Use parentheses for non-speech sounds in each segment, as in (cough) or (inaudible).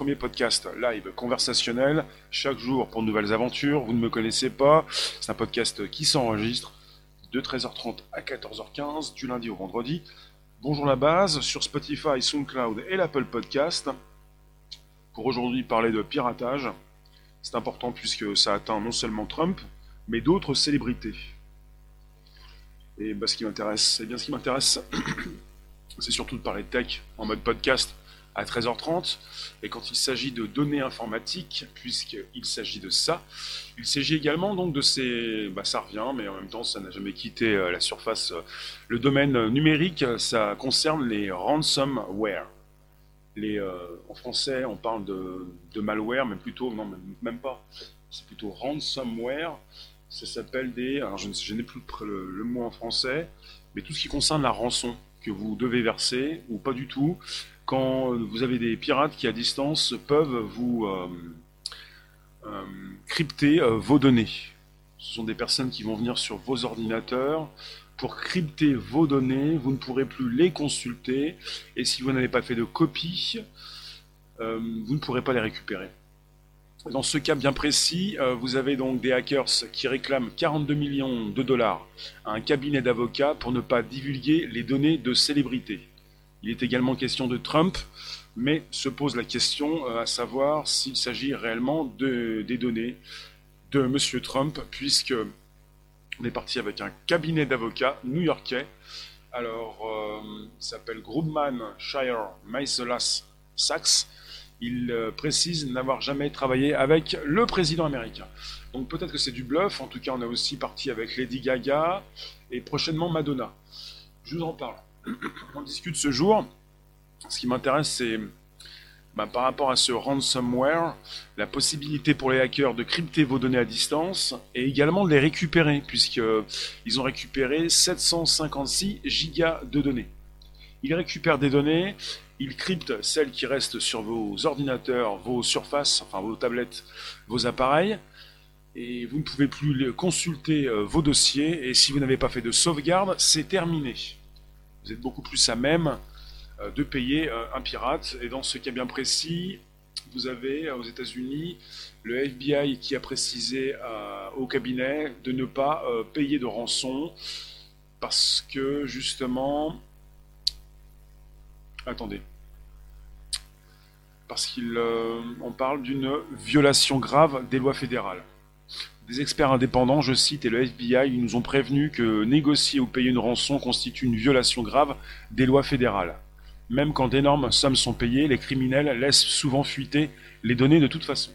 premier podcast live conversationnel, chaque jour pour de nouvelles aventures. Vous ne me connaissez pas, c'est un podcast qui s'enregistre de 13h30 à 14h15, du lundi au vendredi. Bonjour la base sur Spotify, SoundCloud et l'Apple Podcast. Pour aujourd'hui parler de piratage, c'est important puisque ça atteint non seulement Trump, mais d'autres célébrités. Et bah, ce qui m'intéresse, c'est bien ce qui m'intéresse, (coughs) c'est surtout de parler tech en mode podcast à 13h30. Et quand il s'agit de données informatiques, puisqu'il s'agit de ça, il s'agit également donc de ces... Bah, ça revient, mais en même temps, ça n'a jamais quitté euh, la surface. Le domaine numérique, ça concerne les ransomware. Les, euh, en français, on parle de, malware, mais plutôt, non, même, pas. C'est plutôt ransomware. Ça s'appelle des... Alors, je, n'ai plus le mot en français, mais tout ce qui concerne la rançon que vous devez verser, ou pas du tout, quand vous avez des pirates qui à distance peuvent vous euh, euh, crypter euh, vos données. Ce sont des personnes qui vont venir sur vos ordinateurs pour crypter vos données, vous ne pourrez plus les consulter, et si vous n'avez pas fait de copie, vous ne pourrez pas les récupérer. Dans ce cas bien précis, vous avez donc des hackers qui réclament 42 millions de dollars à un cabinet d'avocats pour ne pas divulguer les données de célébrités. Il est également question de Trump, mais se pose la question euh, à savoir s'il s'agit réellement de, des données de M. Trump, puisque on est parti avec un cabinet d'avocats new-yorkais. Alors, euh, il s'appelle Grumman Shire Meiselas Sachs. Il euh, précise n'avoir jamais travaillé avec le président américain. Donc peut-être que c'est du bluff. En tout cas, on est aussi parti avec Lady Gaga et prochainement Madonna. Je vous en parle. On discute ce jour. Ce qui m'intéresse, c'est bah, par rapport à ce ransomware, la possibilité pour les hackers de crypter vos données à distance et également de les récupérer, puisqu'ils ont récupéré 756 gigas de données. Ils récupèrent des données, ils cryptent celles qui restent sur vos ordinateurs, vos surfaces, enfin vos tablettes, vos appareils, et vous ne pouvez plus consulter euh, vos dossiers, et si vous n'avez pas fait de sauvegarde, c'est terminé vous êtes beaucoup plus à même euh, de payer euh, un pirate. Et dans ce cas bien précis, vous avez euh, aux États-Unis le FBI qui a précisé au cabinet de ne pas payer de rançon parce que justement, attendez, parce qu'on parle d'une violation grave des lois fédérales. Des experts indépendants, je cite, et le FBI, nous ont prévenu que négocier ou payer une rançon constitue une violation grave des lois fédérales. Même quand d'énormes sommes sont payées, les criminels laissent souvent fuiter les données de toute façon.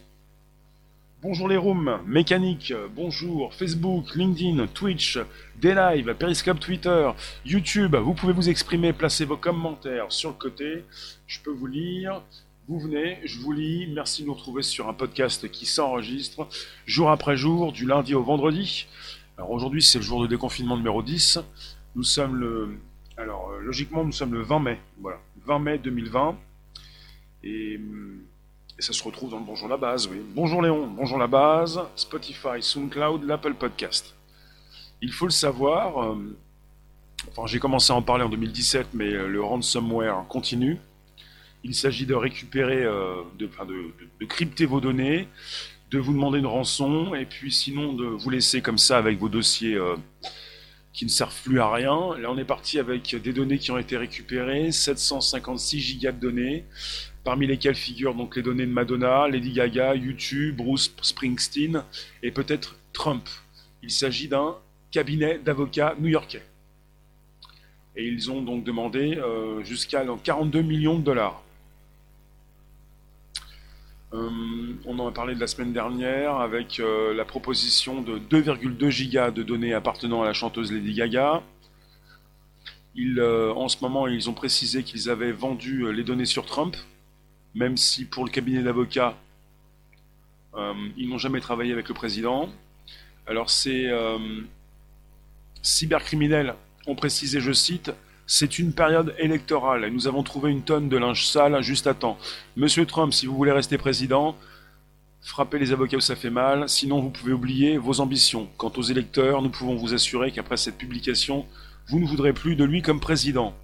Bonjour les rooms, mécanique, bonjour, Facebook, LinkedIn, Twitch, des lives, Periscope Twitter, YouTube, vous pouvez vous exprimer, placer vos commentaires sur le côté, je peux vous lire, vous venez, je vous lis. Merci de nous retrouver sur un podcast qui s'enregistre jour après jour, du lundi au vendredi. Alors aujourd'hui, c'est le jour de déconfinement numéro 10. Nous sommes le. Alors, euh, logiquement, nous sommes le 20 mai. Voilà, 20 mai 2020. Et, ça se retrouve dans le Bonjour la base, oui. Bonjour Léon, bonjour la base, Spotify, SoundCloud, l'Apple Podcast. Il faut le savoir. Euh, enfin, j'ai commencé à en parler en 2017, mais euh, le ransomware continue. Il s'agit de récupérer, euh, de, crypter vos données, de vous demander une rançon, et puis sinon de vous laisser comme ça avec vos dossiers euh, qui ne servent plus à rien. Là, on est parti avec des données qui ont été récupérées, 756 gigas de données, parmi lesquelles figurent donc les données de Madonna, Lady Gaga, YouTube, Bruce Springsteen et peut-être Trump. Il s'agit d'un cabinet d'avocats new-yorkais. Et ils ont donc demandé euh, jusqu'à 42 millions de dollars. Euh, on en a parlé de la semaine dernière avec euh, la proposition de 2,2 gigas de données appartenant à la chanteuse Lady Gaga. Euh, en ce moment, ils ont précisé qu'ils avaient vendu les données sur Trump, même si pour le cabinet d'avocats, ils n'ont jamais travaillé avec le président. Alors ces cybercriminels ont précisé, je cite, c'est une période électorale et nous avons trouvé une tonne de linge sale juste à temps. Monsieur Trump, si vous voulez rester président, frappez les avocats où ça fait mal, sinon vous pouvez oublier vos ambitions. Quant aux électeurs, nous pouvons vous assurer qu'après cette publication, vous ne voudrez plus de lui comme président.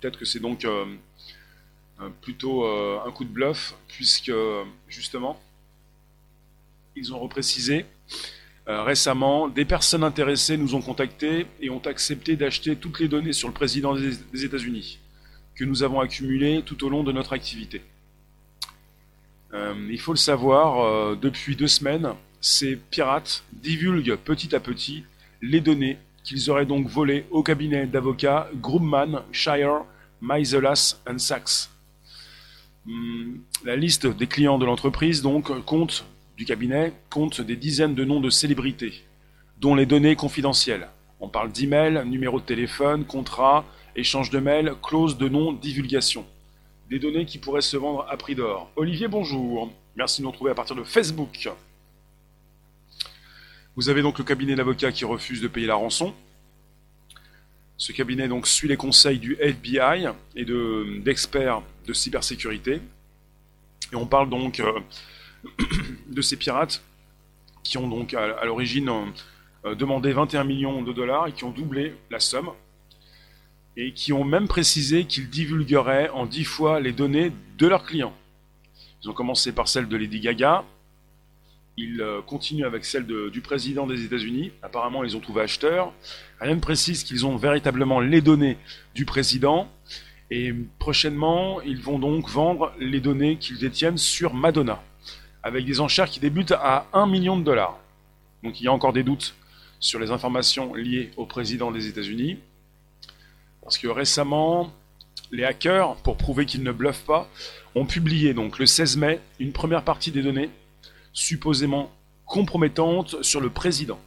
Peut-être que c'est donc euh, plutôt un coup de bluff, puisque justement, ils ont reprécisé récemment, des personnes intéressées nous ont contactés et ont accepté d'acheter toutes les données sur le président des États-Unis que nous avons accumulées tout au long de notre activité. il faut le savoir, depuis deux semaines, ces pirates divulguent petit à petit les données qu'ils auraient donc volées au cabinet d'avocats Grumman, Shire, Meiselas Sachs. Hmm, la liste des clients de l'entreprise donc compte du cabinet compte des dizaines de noms de célébrités, dont les données confidentielles. On parle d'email, numéro de téléphone, contrat, échange de mails, clause de non-divulgation. Des données qui pourraient se vendre à prix d'or. Olivier, bonjour. Merci de nous retrouver à partir de Facebook. Vous avez donc le cabinet d'avocats qui refuse de payer la rançon. Ce cabinet donc suit les conseils du FBI et d'experts de, cybersécurité. Et on parle donc euh, (coughs) de ces pirates qui ont donc à, l'origine euh, demandé 21 millions de dollars et qui ont doublé la somme et qui ont même précisé qu'ils divulgueraient en 10 fois les données de leurs clients. Ils ont commencé par celle de Lady Gaga, ils euh, continuent avec celle du président des États-Unis. Apparemment, ils ont trouvé acheteur. Rien ne précise qu'ils ont véritablement les données du président. Et prochainement, ils vont donc vendre les données qu'ils détiennent sur Madonna, avec des enchères qui débutent à 1 million de dollars. Donc il y a encore des doutes sur les informations liées au président des États-Unis. Parce que récemment, les hackers, pour prouver qu'ils ne bluffent pas, ont publié donc le 16 mai une première partie des données supposément compromettante sur le président.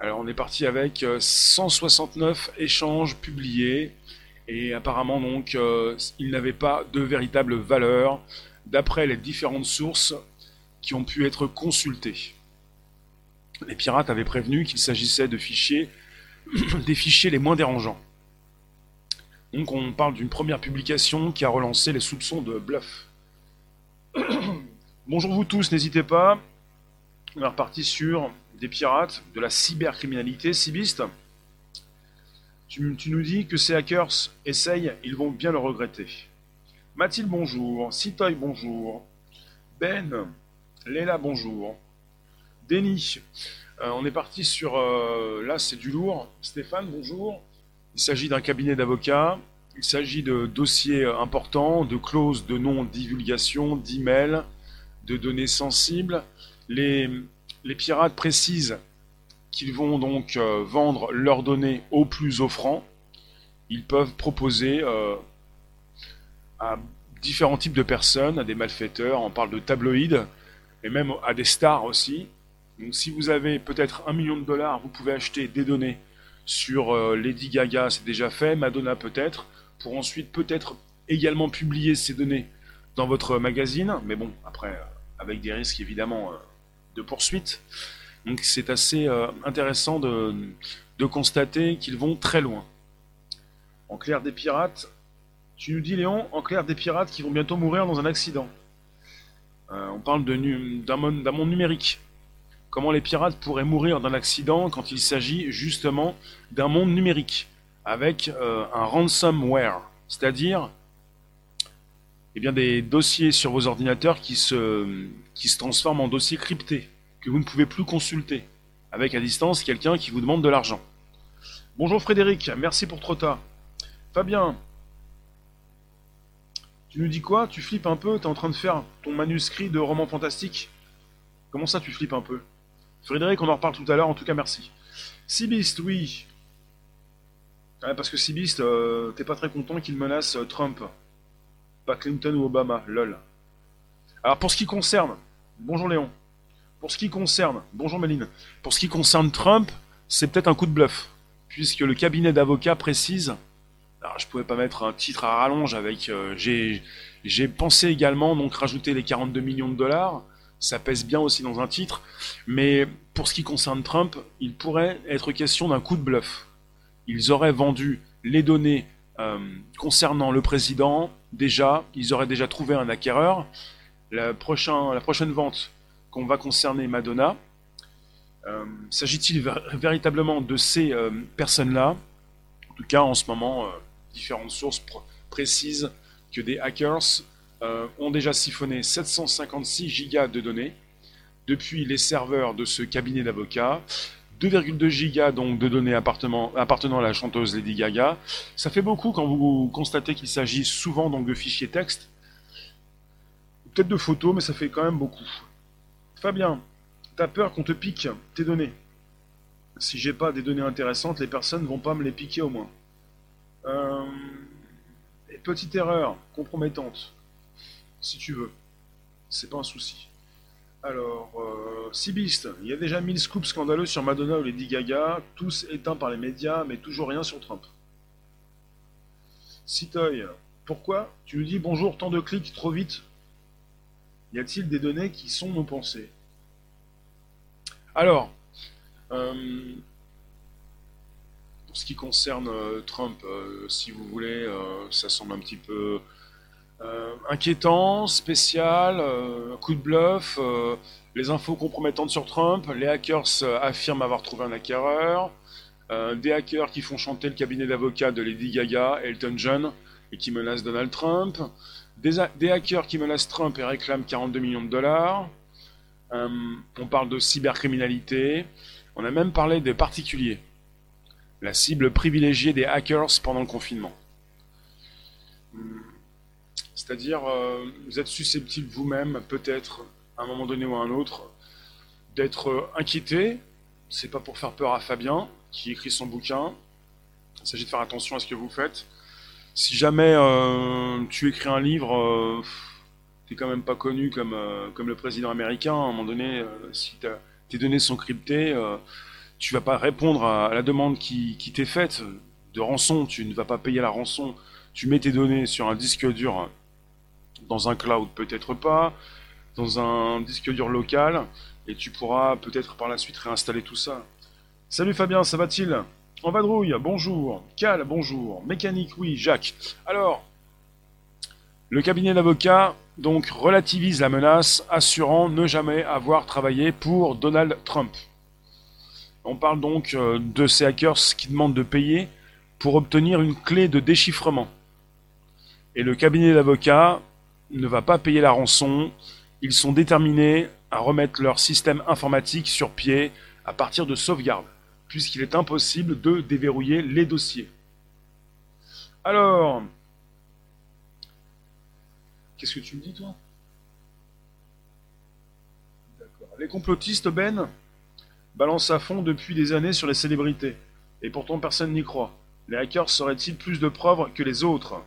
Alors on est parti avec 169 euh, échanges publiés et apparemment donc euh, ils n'avaient pas de véritable valeur d'après les différentes sources qui ont pu être consultées. Les pirates avaient prévenu qu'il s'agissait de fichiers (clears throat) des fichiers les moins dérangeants. Donc on parle d'une première publication qui a relancé les soupçons de bluff. (clears throat) Bonjour vous tous, n'hésitez pas. On est reparti sur des pirates, de la cybercriminalité, cibiste. Tu, tu, nous dis que ces hackers essayent, ils vont bien le regretter. Mathilde, bonjour. Citoy, bonjour. Ben, Léla, bonjour. Denis, euh, on est parti sur... Euh, là, c'est du lourd. Stéphane, bonjour. Il s'agit d'un cabinet d'avocats. Il s'agit de dossiers importants, de clauses de non-divulgation, d'emails, de données sensibles. Les, pirates précisent qu'ils vont donc euh, vendre leurs données au plus offrant. Ils peuvent proposer à différents types de personnes, à des malfaiteurs, on parle de tabloïds, et même à des stars aussi. Donc si vous avez peut-être un million de dollars, vous pouvez acheter des données sur euh, Lady Gaga, c'est déjà fait, Madonna peut-être, pour ensuite peut-être également publier ces données dans votre magazine, mais bon, après, avec des risques évidemment euh, de poursuite. Donc c'est assez euh, intéressant de, constater qu'ils vont très loin. En clair des pirates, tu nous dis Léon, en clair des pirates qui vont bientôt mourir dans un accident. Euh, on parle d'un monde, numérique. Comment les pirates pourraient mourir d'un accident quand il s'agit justement d'un monde numérique, avec un ransomware, c'est-à-dire eh des dossiers sur vos ordinateurs qui se, qui se transforment en dossiers cryptés, que vous ne pouvez plus consulter, avec à distance quelqu'un qui vous demande de l'argent. Bonjour Frédéric, merci pour Trotta. Fabien, tu nous dis quoi? Tu flippes un peu Tu es en train de faire ton manuscrit de roman fantastique Comment ça tu flippes un peu? Frédéric, on en reparle tout à l'heure, en tout cas merci. Sibist, oui. parce que Sibist, euh, t'es pas très content qu'il menace euh, Trump. Clinton ou Obama, lol. Alors pour ce qui concerne, bonjour Léon, pour ce qui concerne, bonjour Méline, pour ce qui concerne Trump, c'est peut-être un coup de bluff, puisque le cabinet d'avocats précise, alors je pouvais pas mettre un titre à rallonge avec, euh, j'ai pensé également donc rajouter les 42 millions de dollars, ça pèse bien aussi dans un titre, mais pour ce qui concerne Trump, il pourrait être question d'un coup de bluff. Ils auraient vendu les données euh, concernant le président, déjà, ils auraient déjà trouvé un acquéreur. La, prochaine vente qu'on va concerner Madonna, euh, s'agit-il véritablement de ces personnes-là? En tout cas, en ce moment, différentes sources précisent que des hackers euh, ont déjà siphonné 756 gigas de données depuis les serveurs de ce cabinet d'avocats. 2,2 gigas donc de données appartenant à la chanteuse Lady Gaga. Ça fait beaucoup quand vous constatez qu'il s'agit souvent donc de fichiers texte. Peut-être de photos, mais ça fait quand même beaucoup. Fabien, t'as peur qu'on te pique tes données? Si j'ai pas des données intéressantes, les personnes vont pas me les piquer au moins. Euh, petite erreur compromettante, si tu veux. C'est pas un souci. Alors, euh, il y a déjà 1000 scoops scandaleux sur Madonna ou Lady Gaga, tous éteints par les médias, mais toujours rien sur Trump. Citoy, pourquoi tu nous dis bonjour, tant de clics trop vite? Y a-t-il des données qui sont nos pensées? Alors, euh, pour ce qui concerne euh, Trump, euh, si vous voulez, euh, ça semble un petit peu inquiétant, spécial, coup de bluff, les infos compromettantes sur Trump, les hackers affirment avoir trouvé un acquéreur, des hackers qui font chanter le cabinet d'avocats de Lady Gaga, Elton John, et qui menacent Donald Trump, des, des hackers qui menacent Trump et réclament 42 millions de dollars, on parle de cybercriminalité, on a même parlé des particuliers la cible privilégiée des hackers pendant le confinement. C'est-à-dire, euh, vous êtes susceptible vous-même, peut-être, à un moment donné ou à un autre, d'être euh, inquiété. C'est pas pour faire peur à Fabien, qui écrit son bouquin. Il s'agit de faire attention à ce que vous faites. Si jamais euh, tu écris un livre, tu t'es quand même pas connu comme, comme le président américain. À un moment donné, si tes données sont cryptées, tu vas pas répondre à la demande qui, t'est faite de rançon, tu ne vas pas payer la rançon, tu mets tes données sur un disque dur dans un cloud peut-être pas, dans un disque dur local, et tu pourras peut-être par la suite réinstaller tout ça. Salut Fabien, ça va-t-il? En vadrouille, bonjour. Cal, bonjour. Mécanique, oui. Jacques. Alors, le cabinet d'avocats donc relativise la menace, assurant ne jamais avoir travaillé pour Donald Trump. On parle donc euh, de ces hackers qui demandent de payer pour obtenir une clé de déchiffrement. Et le cabinet d'avocats ne va pas payer la rançon. Ils sont déterminés à remettre leur système informatique sur pied à partir de sauvegarde, puisqu'il est impossible de déverrouiller les dossiers. Alors, qu'est-ce que tu me dis toi? Les complotistes, Ben? Balance à fond depuis des années sur les célébrités. Et pourtant personne n'y croit. Les hackers seraient-ils plus de preuves que les autres?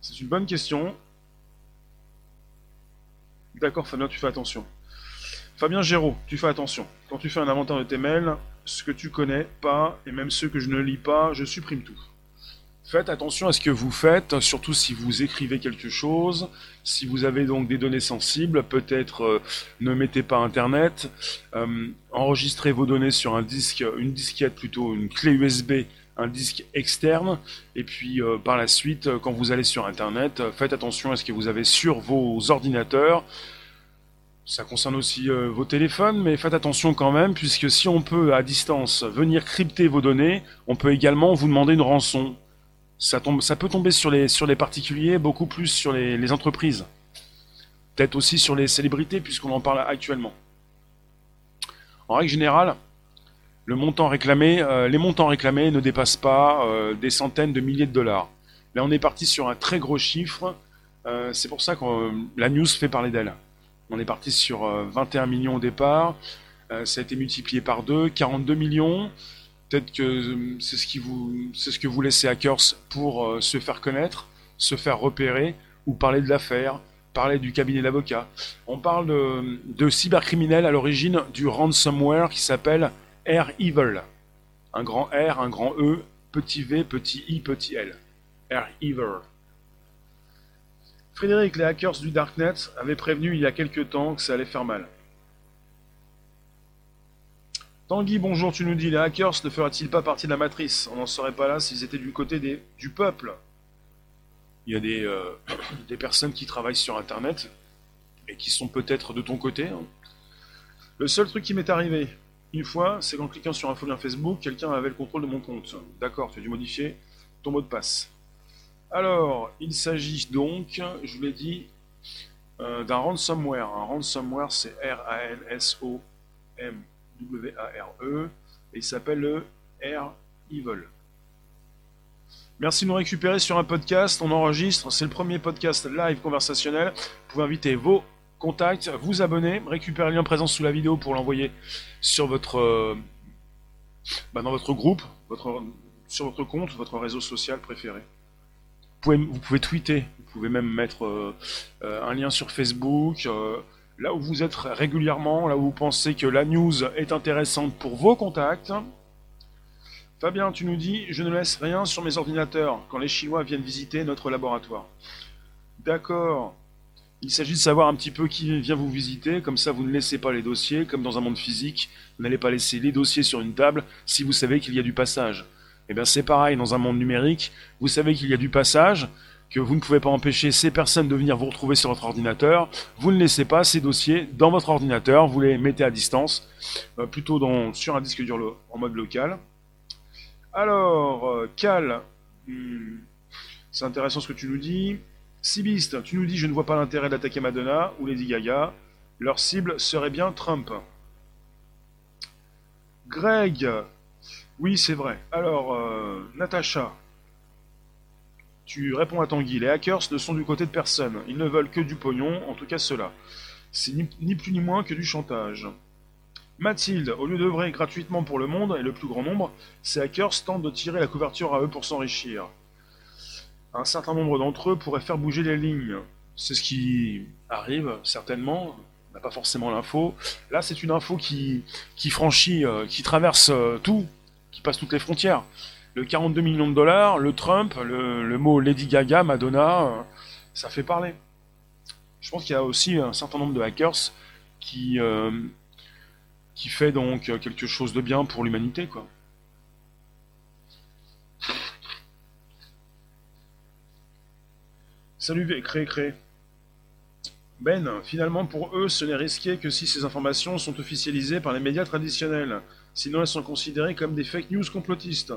C'est une bonne question. D'accord Fabien, tu fais attention. Fabien Géraud, tu fais attention. Quand tu fais un inventaire de tes mails, ce que tu connais pas, et même ceux que je ne lis pas, je supprime tout. Faites attention à ce que vous faites, surtout si vous écrivez quelque chose, si vous avez donc des données sensibles, peut-être euh, ne mettez pas Internet, euh, enregistrez vos données sur un disque, une disquette plutôt, une clé USB, un disque externe, et puis euh, par la suite, quand vous allez sur Internet, faites attention à ce que vous avez sur vos ordinateurs. Ça concerne aussi vos téléphones, mais faites attention quand même, puisque si on peut à distance venir crypter vos données, on peut également vous demander une rançon ça, peut tomber sur les, particuliers, beaucoup plus sur les, entreprises. Peut-être aussi sur les célébrités, puisqu'on en parle actuellement. En règle générale, euh, les montants réclamés ne dépassent pas euh, des centaines de milliers de dollars. Là, on est parti sur un très gros chiffre. Euh, c'est pour ça que la news fait parler d'elle. On est parti sur 21 millions au départ. ça a été multiplié par 2, 42 millions. Peut-être que euh, c'est ce, qui vous, c'est ce que vous laissez hackers pour euh, se faire connaître, se faire repérer ou parler de l'affaire, parler du cabinet d'avocats. On parle de, de cybercriminels à l'origine du ransomware qui s'appelle Air Evil. Un grand R, un grand E, petit V, petit I, petit L. Air Evil. Frédéric, les hackers du Darknet avaient prévenu il y a quelques temps que ça allait faire mal. Tanguy, bonjour, tu nous dis, les hackers ne feraient-ils pas partie de la matrice? On n'en serait pas là s'ils étaient du côté du peuple. Il y a des, euh, (coughs) des personnes qui travaillent sur Internet et qui sont peut-être de ton côté. Le seul truc qui m'est arrivé une fois, c'est qu'en cliquant sur un lien Facebook, quelqu'un avait le contrôle de mon compte. D'accord, tu as dû modifier ton mot de passe. Alors, il s'agit donc, je vous l'ai dit, euh, d'un ransomware. Un ransomware, c'est R-A-N-S-O-M-W-A-R-E, et il s'appelle le R-Evil. Merci de nous récupérer sur un podcast, on enregistre, c'est le premier podcast live conversationnel. Vous pouvez inviter vos contacts, vous abonner, récupérer le lien présent sous la vidéo pour l'envoyer sur votre, euh, bah, dans votre groupe, sur votre compte, votre réseau social préféré vous pouvez tweeter, vous pouvez même mettre euh, euh, un lien sur Facebook, là où vous êtes régulièrement, là où vous pensez que la news est intéressante pour vos contacts. Fabien, tu nous dis, je ne laisse rien sur mes ordinateurs quand les Chinois viennent visiter notre laboratoire. D'accord. Il s'agit de savoir un petit peu qui vient vous visiter, comme ça vous ne laissez pas les dossiers, comme dans un monde physique, vous n'allez pas laisser les dossiers sur une table si vous savez qu'il y a du passage. Eh bien c'est pareil dans un monde numérique, vous savez qu'il y a du passage, que vous ne pouvez pas empêcher ces personnes de venir vous retrouver sur votre ordinateur, vous ne laissez pas ces dossiers dans votre ordinateur, vous les mettez à distance, euh, plutôt sur un disque dur en mode local. Alors, euh, Cal, hmm, c'est intéressant ce que tu nous dis. Sibiste, tu nous dis je ne vois pas l'intérêt d'attaquer Madonna ou Lady Gaga, leur cible serait bien Trump. Greg, oui, c'est vrai. Alors, euh, Natacha, tu réponds à Tanguy. Les hackers ne sont du côté de personne. Ils ne veulent que du pognon, en tout cas cela. C'est ni, plus ni moins que du chantage. Mathilde, au lieu d'œuvrer gratuitement pour le monde et le plus grand nombre, ces hackers tentent de tirer la couverture à eux pour s'enrichir. Un certain nombre d'entre eux pourraient faire bouger les lignes. C'est ce qui arrive, certainement. On n'a pas forcément l'info. Là, c'est une info qui, franchit, euh, qui traverse euh, tout, qui passe toutes les frontières. Le 42 millions de dollars, le Trump, le, mot Lady Gaga, Madonna, euh, ça fait parler. Je pense qu'il y a aussi un certain nombre de hackers qui, euh, qui fait donc quelque chose de bien pour l'humanité, quoi. Salut Cré Cré. Ben, finalement pour eux, ce n'est risqué que si ces informations sont officialisées par les médias traditionnels. Sinon, elles sont considérées comme des fake news complotistes.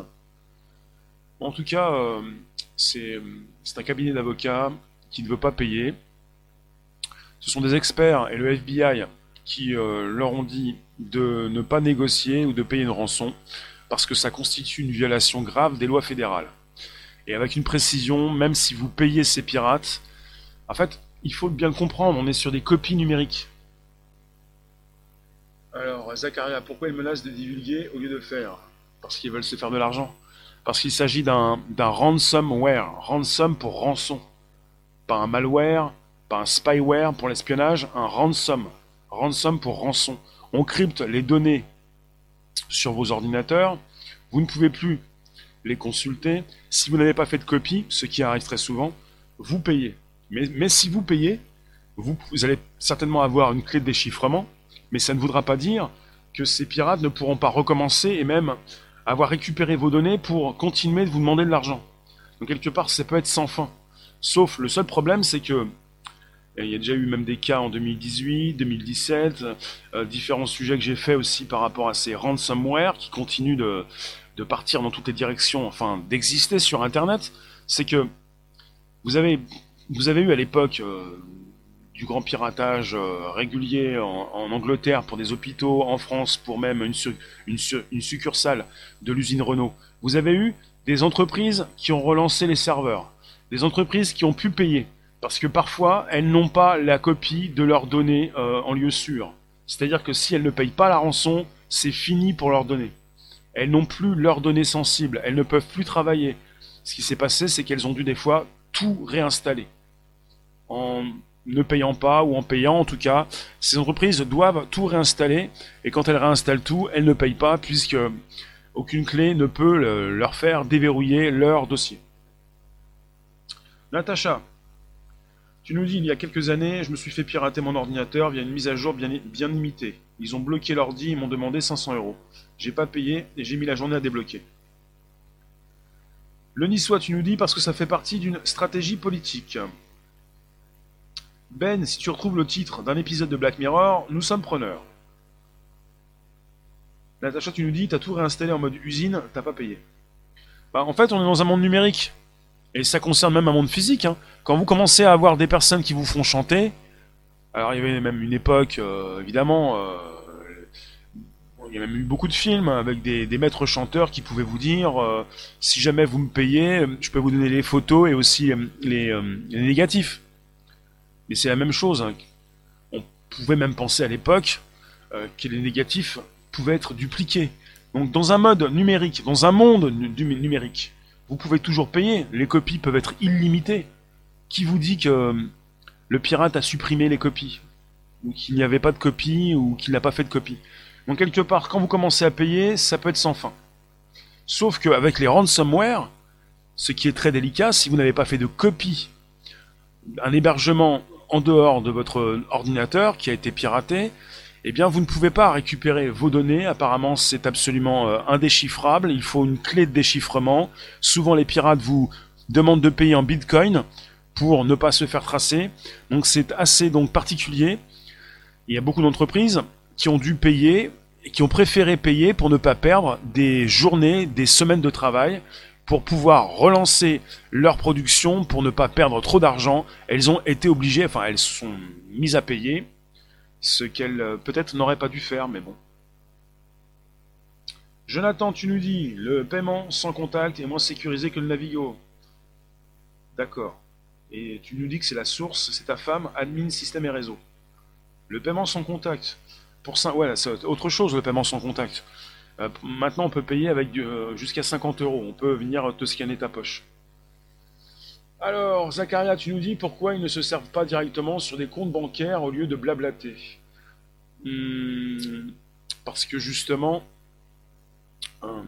En tout cas, euh, c'est un cabinet d'avocats qui ne veut pas payer. Ce sont des experts et le FBI qui euh, leur ont dit de ne pas négocier ou de payer une rançon parce que ça constitue une violation grave des lois fédérales. Et avec une précision, même si vous payez ces pirates, en fait, il faut bien le comprendre, on est sur des copies numériques. Alors, Zacharia, pourquoi ils menacent de divulguer au lieu de faire? Parce qu'ils veulent se faire de l'argent. Parce qu'il s'agit d'un ransomware. Ransom pour rançon. Pas un malware, pas un spyware pour l'espionnage, un ransom. Ransom pour rançon. On crypte les données sur vos ordinateurs. Vous ne pouvez plus les consulter. Si vous n'avez pas fait de copie, ce qui arrive très souvent, vous payez. Mais, si vous payez, vous allez certainement avoir une clé de déchiffrement mais ça ne voudra pas dire que ces pirates ne pourront pas recommencer et même avoir récupéré vos données pour continuer de vous demander de l'argent. Donc quelque part, ça peut être sans fin. Sauf le seul problème, c'est que il y a déjà eu même des cas en 2018, 2017, euh, différents sujets que j'ai fait aussi par rapport à ces ransomware qui continuent de, partir dans toutes les directions, enfin d'exister sur Internet. C'est que vous avez, vous avez eu à l'époque, euh, du grand piratage euh, régulier en, Angleterre pour des hôpitaux, en France pour même une, succursale de l'usine Renault. Vous avez eu des entreprises qui ont relancé les serveurs, des entreprises qui ont pu payer, parce que parfois elles n'ont pas la copie de leurs données euh, en lieu sûr. C'est-à-dire que si elles ne payent pas la rançon, c'est fini pour leurs données. Elles n'ont plus leurs données sensibles, elles ne peuvent plus travailler. Ce qui s'est passé, c'est qu'elles ont dû des fois tout réinstaller. Ne payant pas ou en payant en tout cas, ces entreprises doivent tout réinstaller et quand elles réinstallent tout, elles ne payent pas puisque aucune clé ne peut leur faire déverrouiller leur dossier. Natacha, tu nous dis il y a quelques années, je me suis fait pirater mon ordinateur via une mise à jour bien, limitée. Ils ont bloqué l'ordi et m'ont demandé 500 euros. J'ai pas payé et j'ai mis la journée à débloquer. Le niçois, tu nous dis parce que ça fait partie d'une stratégie politique. Ben, si tu retrouves le titre d'un épisode de Black Mirror, nous sommes preneurs. Natacha, tu nous dis, t'as tout réinstallé en mode usine, t'as pas payé. Bah, en fait, on est dans un monde numérique. Et ça concerne même un monde physique. Hein. Quand vous commencez à avoir des personnes qui vous font chanter, alors il y avait même une époque, euh, évidemment, euh, il y a même eu beaucoup de films avec des, maîtres chanteurs qui pouvaient vous dire euh, si jamais vous me payez, je peux vous donner les photos et aussi les, négatifs. Mais c'est la même chose. Hein. On pouvait même penser à l'époque que les négatifs pouvaient être dupliqués. Donc dans un mode numérique, dans un monde numérique, vous pouvez toujours payer. Les copies peuvent être illimitées. Qui vous dit que le pirate a supprimé les copies? Ou qu'il n'y avait pas de copies Ou qu'il n'a pas fait de copies Donc quelque part, quand vous commencez à payer, ça peut être sans fin. Sauf qu'avec les ransomware, ce qui est très délicat, si vous n'avez pas fait de copie, un hébergement en dehors de votre ordinateur qui a été piraté, eh bien vous ne pouvez pas récupérer vos données. Apparemment, c'est absolument euh, indéchiffrable. Il faut une clé de déchiffrement. Souvent, les pirates vous demandent de payer en Bitcoin pour ne pas se faire tracer. Donc c'est assez donc particulier. Il y a beaucoup d'entreprises qui ont dû payer et qui ont préféré payer pour ne pas perdre des journées, des semaines de travail pour pouvoir relancer leur production, pour ne pas perdre trop d'argent. Elles ont été obligées, enfin elles sont mises à payer ce qu'elle euh, peut-être n'aurait pas dû faire, mais bon. Jonathan, tu nous dis, le paiement sans contact est moins sécurisé que le Navigo. D'accord. Et tu nous dis que c'est la source, c'est ta femme, admin système et réseau. Le paiement sans contact. Pour ça, ouais, c'est autre chose le paiement sans contact. Euh, maintenant, on peut payer avec euh, jusqu'à 50 euros. On peut venir te scanner ta poche. Alors, Zacharia, tu nous dis pourquoi ils ne se servent pas directement sur des comptes bancaires au lieu de blablater hmm, Parce que justement, euh,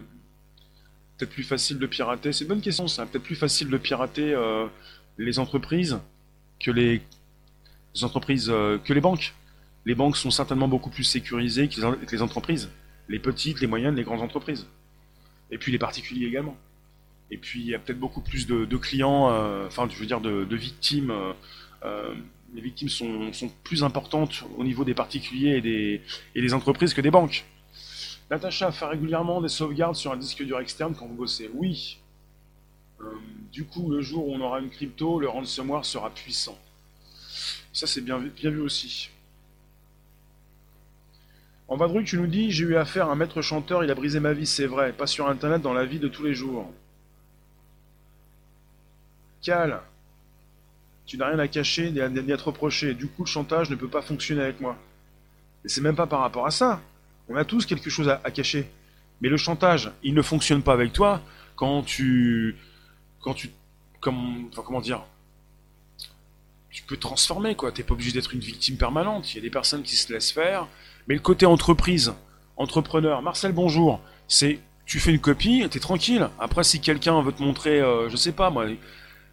peut-être plus facile de pirater. C'est une bonne question, ça. Peut-être plus facile de pirater euh, les entreprises que les, entreprises euh, que les banques. Les banques sont certainement beaucoup plus sécurisées que les entreprises, les petites, les moyennes, les grandes entreprises, et puis les particuliers également. Et puis il y a peut-être beaucoup plus de, clients, euh, enfin je veux dire de, victimes. Euh, euh, les victimes sont, plus importantes au niveau des particuliers et des, entreprises que des banques. Natacha fait régulièrement des sauvegardes sur un disque dur externe quand vous bossez. Oui. du coup, le jour où on aura une crypto, le ransomware sera puissant. Ça, c'est bien vu aussi. En Vadruc, tu nous dis, j'ai eu affaire à un maître chanteur, il a brisé ma vie, c'est vrai, pas sur Internet, dans la vie de tous les jours. Cal, tu n'as rien à cacher ni à, à te reprocher. Du coup, le chantage ne peut pas fonctionner avec moi. Et c'est même pas par rapport à ça. On a tous quelque chose à, cacher. Mais le chantage, il ne fonctionne pas avec toi quand tu, quand tu, comme, comment dire, tu peux transformer quoi. T'es pas obligé d'être une victime permanente. Il y a des personnes qui se laissent faire. Mais le côté entreprise, entrepreneur, Marcel, bonjour. C'est, tu fais une copie, t'es tranquille. Après, si quelqu'un veut te montrer, euh, je sais pas moi,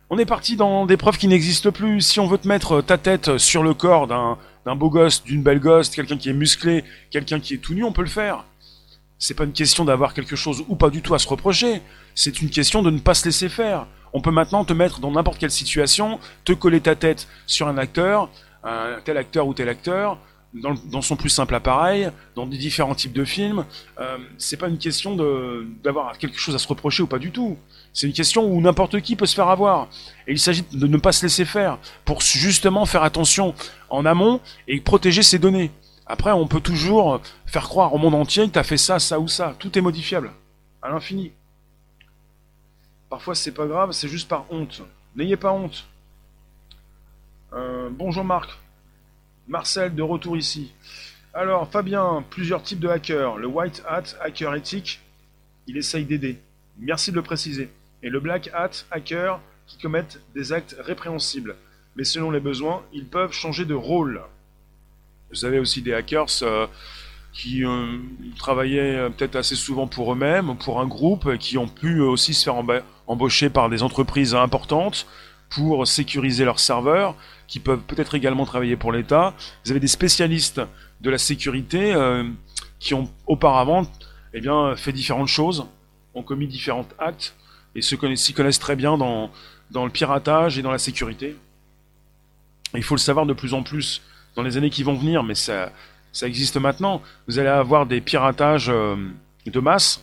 on est parti dans des preuves qui n'existent plus. Si on veut te mettre ta tête sur le corps d'un beau gosse, d'une belle gosse, quelqu'un qui est musclé, quelqu'un qui est tout nu, on peut le faire. C'est pas une question d'avoir quelque chose ou pas du tout à se reprocher. C'est une question de ne pas se laisser faire. On peut maintenant te mettre dans n'importe quelle situation, te coller ta tête sur un acteur, tel acteur ou tel acteur, dans, son plus simple appareil, dans des différents types de films. Euh, c'est pas une question d'avoir quelque chose à se reprocher ou pas du tout. C'est une question où n'importe qui peut se faire avoir. Et il s'agit de ne pas se laisser faire, pour justement faire attention en amont et protéger ses données. Après, on peut toujours faire croire au monde entier que tu as fait ça, ça ou ça. Tout est modifiable, à l'infini. Parfois, c'est pas grave, c'est juste par honte. N'ayez pas honte. Euh, bonjour Marc. Marcel, de retour ici. Alors, Fabien, plusieurs types de hackers. Le White Hat, hacker éthique, il essaye d'aider. Merci de le préciser et le Black Hat hacker qui commettent des actes répréhensibles. Mais selon les besoins, ils peuvent changer de rôle. Vous avez aussi des hackers euh, qui euh, travaillaient euh, peut-être assez souvent pour eux-mêmes, ou pour un groupe, qui ont pu aussi se faire embaucher par des entreprises importantes pour sécuriser leurs serveurs, qui peuvent peut-être également travailler pour l'État. Vous avez des spécialistes de la sécurité qui ont auparavant eh bien, fait différentes choses, ont commis différents actes et s'y connaissent très bien dans, dans le piratage et dans la sécurité. il faut le savoir de plus en plus dans les années qui vont venir, mais ça, ça existe maintenant. Vous allez avoir des piratages euh, de masse.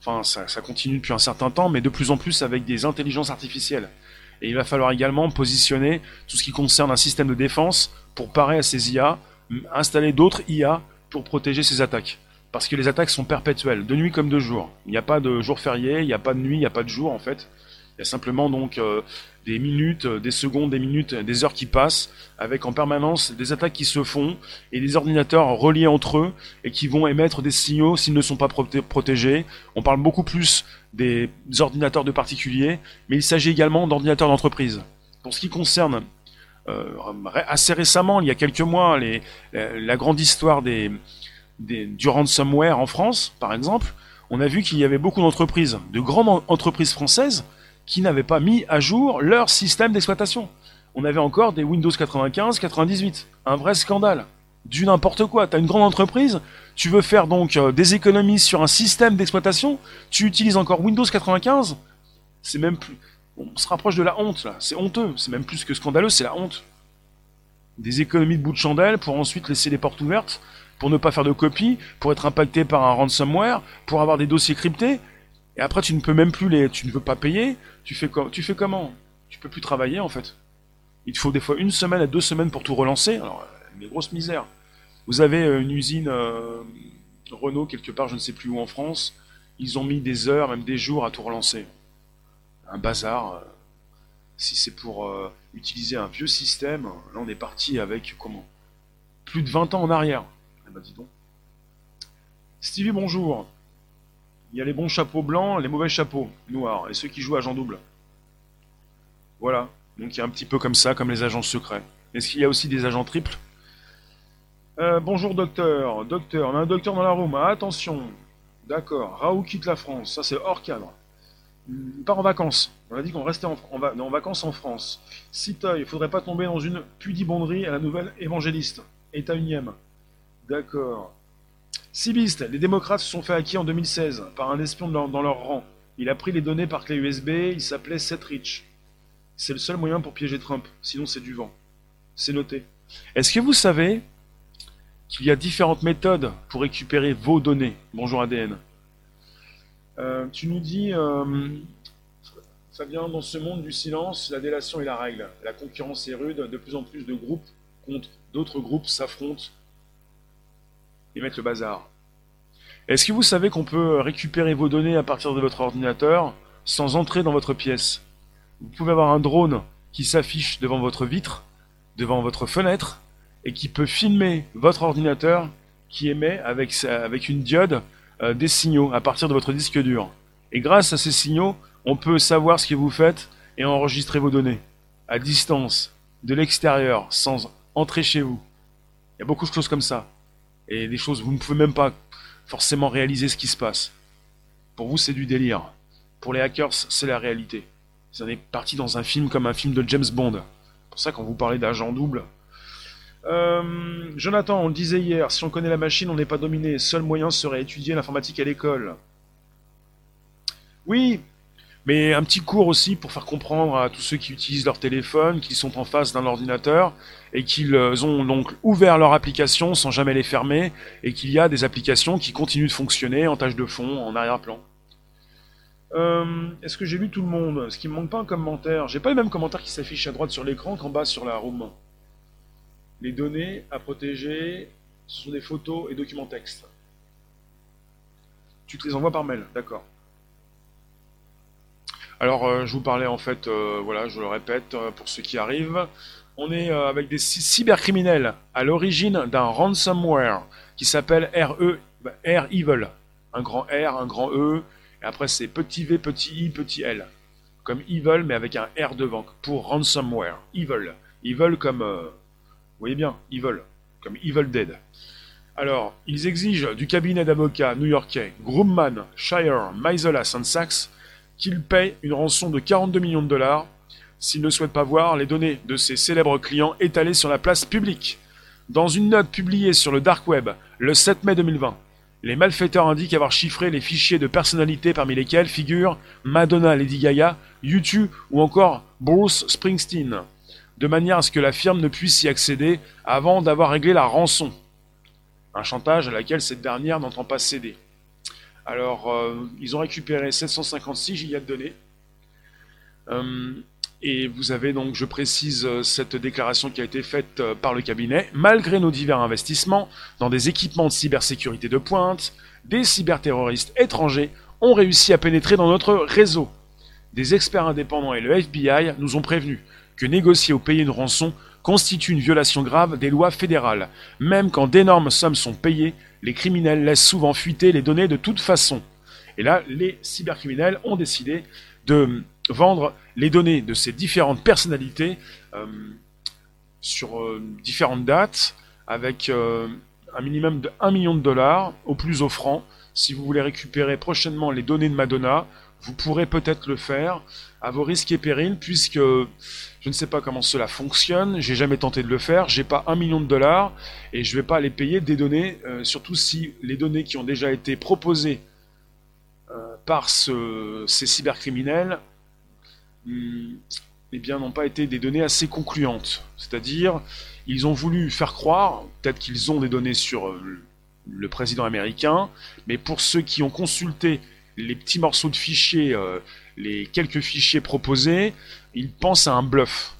enfin ça continue depuis un certain temps, mais de plus en plus avec des intelligences artificielles. Et il va falloir également positionner tout ce qui concerne un système de défense pour parer à ces IA, installer d'autres IA pour protéger ces attaques. Parce que les attaques sont perpétuelles, de nuit comme de jour. Il n'y a pas de jour férié, il n'y a pas de nuit, il n'y a pas de jour en fait. Il y a simplement donc euh, des minutes, des secondes, des minutes, des heures qui passent, avec en permanence des attaques qui se font et des ordinateurs reliés entre eux et qui vont émettre des signaux s'ils ne sont pas protégés. On parle beaucoup plus des ordinateurs de particuliers, mais il s'agit également d'ordinateurs d'entreprise. Pour ce qui concerne euh, assez récemment, il y a quelques mois, la, grande histoire des, du ransomware en France, par exemple, on a vu qu'il y avait beaucoup d'entreprises, de grandes entreprises françaises, qui n'avaient pas mis à jour leur système d'exploitation. On avait encore des Windows 95, 98. Un vrai scandale. Du n'importe quoi. Tu as une grande entreprise, tu veux faire donc euh, des économies sur un système d'exploitation, tu utilises encore Windows 95. C'est même plus. On se rapproche de la honte là. C'est honteux. C'est même plus que scandaleux, c'est la honte. Des économies de bout de chandelle pour ensuite laisser les portes ouvertes, pour ne pas faire de copies, pour être impacté par un ransomware, pour avoir des dossiers cryptés. Et après, tu ne peux même plus les, tu ne veux pas payer. Tu fais, tu fais comment? Tu peux plus travailler en fait. Il te faut des fois une semaine à deux semaines pour tout relancer. Alors, une grosse misère. Vous avez euh, une usine euh, Renault quelque part, je ne sais plus où en France. Ils ont mis des heures, même des jours à tout relancer. Un bazar. Euh, si c'est pour utiliser un vieux système, là on est parti avec comment? Plus de 20 ans en arrière. Eh ben dis donc. Stevie, bonjour. Il y a les bons chapeaux blancs, les mauvais chapeaux noirs, et ceux qui jouent agent double. Voilà. Donc il y a un petit peu comme ça, comme les agents secrets. Est-ce qu'il y a aussi des agents triples? Euh, Bonjour docteur. Docteur, on a un docteur dans la room. Ah, attention. D'accord. Raoult quitte la France. Ça c'est hors cadre. Il part en vacances. On a dit qu'on restait en, vacances en France. Citeuil, il faudrait pas tomber dans une pudibonderie à la nouvelle évangéliste. État unième. D'accord. Sibiste, les démocrates se sont fait acquis en 2016 par un espion dans leur rang. Il a pris les données par clé USB, il s'appelait Seth Rich. C'est le seul moyen pour piéger Trump, sinon c'est du vent. C'est noté. Est-ce que vous savez qu'il y a différentes méthodes pour récupérer vos données? Bonjour ADN. Euh, tu nous dis, euh, vient dans ce monde du silence, la délation est la règle. La concurrence est rude, de plus en plus de groupes contre d'autres groupes s'affrontent et mettre le bazar. Est-ce que vous savez qu'on peut récupérer vos données à partir de votre ordinateur sans entrer dans votre pièce? Vous pouvez avoir un drone qui s'affiche devant votre vitre, devant votre fenêtre, et qui peut filmer votre ordinateur qui émet avec, une diode euh, des signaux à partir de votre disque dur. Et grâce à ces signaux, on peut savoir ce que vous faites et enregistrer vos données à distance, de l'extérieur, sans entrer chez vous. Il y a beaucoup de choses comme ça et des choses, vous ne pouvez même pas forcément réaliser ce qui se passe. Pour vous, c'est du délire. Pour les hackers, c'est la réalité. Ça est parti dans un film comme un film de James Bond. C'est pour ça, quand vous parlez d'agent double. Euh, Jonathan, on le disait hier, si on connaît la machine, on n'est pas dominé. Seul moyen serait étudier l'informatique à l'école. Oui, mais un petit cours aussi pour faire comprendre à tous ceux qui utilisent leur téléphone, qui sont en face d'un ordinateur, et qu'ils euh, ont donc ouvert leur application sans jamais les fermer, et qu'il y a des applications qui continuent de fonctionner en tâche de fond, en arrière-plan. Euh, Est-ce que j'ai lu tout le monde? Est-ce qu'il me manque pas un commentaire J'ai pas le même commentaire qui s'affiche à droite sur l'écran qu'en bas sur la room. Les données à protéger, ce sont des photos et documents texte. Tu te les envoies par mail, d'accord. Alors, euh, je vous parlais en fait, euh, voilà, je le répète euh, pour ceux qui arrivent, on est avec des cybercriminels à l'origine d'un ransomware qui s'appelle RE, bah, R Evil. Un grand R, un grand E, et après c'est petit V, petit I, petit L. Comme Evil, mais avec un R devant, pour ransomware. Evil. Evil comme, vous voyez bien, Evil. Comme Evil Dead. Alors, ils exigent du cabinet d'avocats new-yorkais Grumman, Shire, Maisola, Sachs qu'il paye une rançon de 42 millions de dollars s'il ne souhaite pas voir les données de ses célèbres clients étalées sur la place publique. Dans une note publiée sur le dark web le 7 mai 2020, les malfaiteurs indiquent avoir chiffré les fichiers de personnalités parmi lesquels figurent Madonna, Lady Gaga, YouTube ou encore Bruce Springsteen, de manière à ce que la firme ne puisse y accéder avant d'avoir réglé la rançon. Un chantage à laquelle cette dernière n'entend pas céder. Alors, ils ont récupéré 756 gigas de données. Et vous avez donc, je précise, euh, cette déclaration qui a été faite euh, par le cabinet. Malgré nos divers investissements dans des équipements de cybersécurité de pointe, des cyberterroristes étrangers ont réussi à pénétrer dans notre réseau. Des experts indépendants et le FBI nous ont prévenus que négocier ou payer une rançon constitue une violation grave des lois fédérales. Même quand d'énormes sommes sont payées, les criminels laissent souvent fuiter les données de toute façon. Et là, les cybercriminels ont décidé de vendre les données de ces différentes personnalités euh, sur euh, différentes dates avec euh, un minimum de 1 million de dollars au plus offrant. Si vous voulez récupérer prochainement les données de Madonna, vous pourrez peut-être le faire à vos risques et périls puisque je ne sais pas comment cela fonctionne, j'ai jamais tenté de le faire, j'ai pas un million de dollars et je vais pas aller payer des données, surtout si les données qui ont déjà été proposées par ces cybercriminels eh bien, n'ont pas été des données assez concluantes. C'est-à-dire, ils ont voulu faire croire, peut-être qu'ils ont des données sur euh, le président américain, mais pour ceux qui ont consulté les petits morceaux de fichiers, euh, les quelques fichiers proposés, ils pensent à un bluff.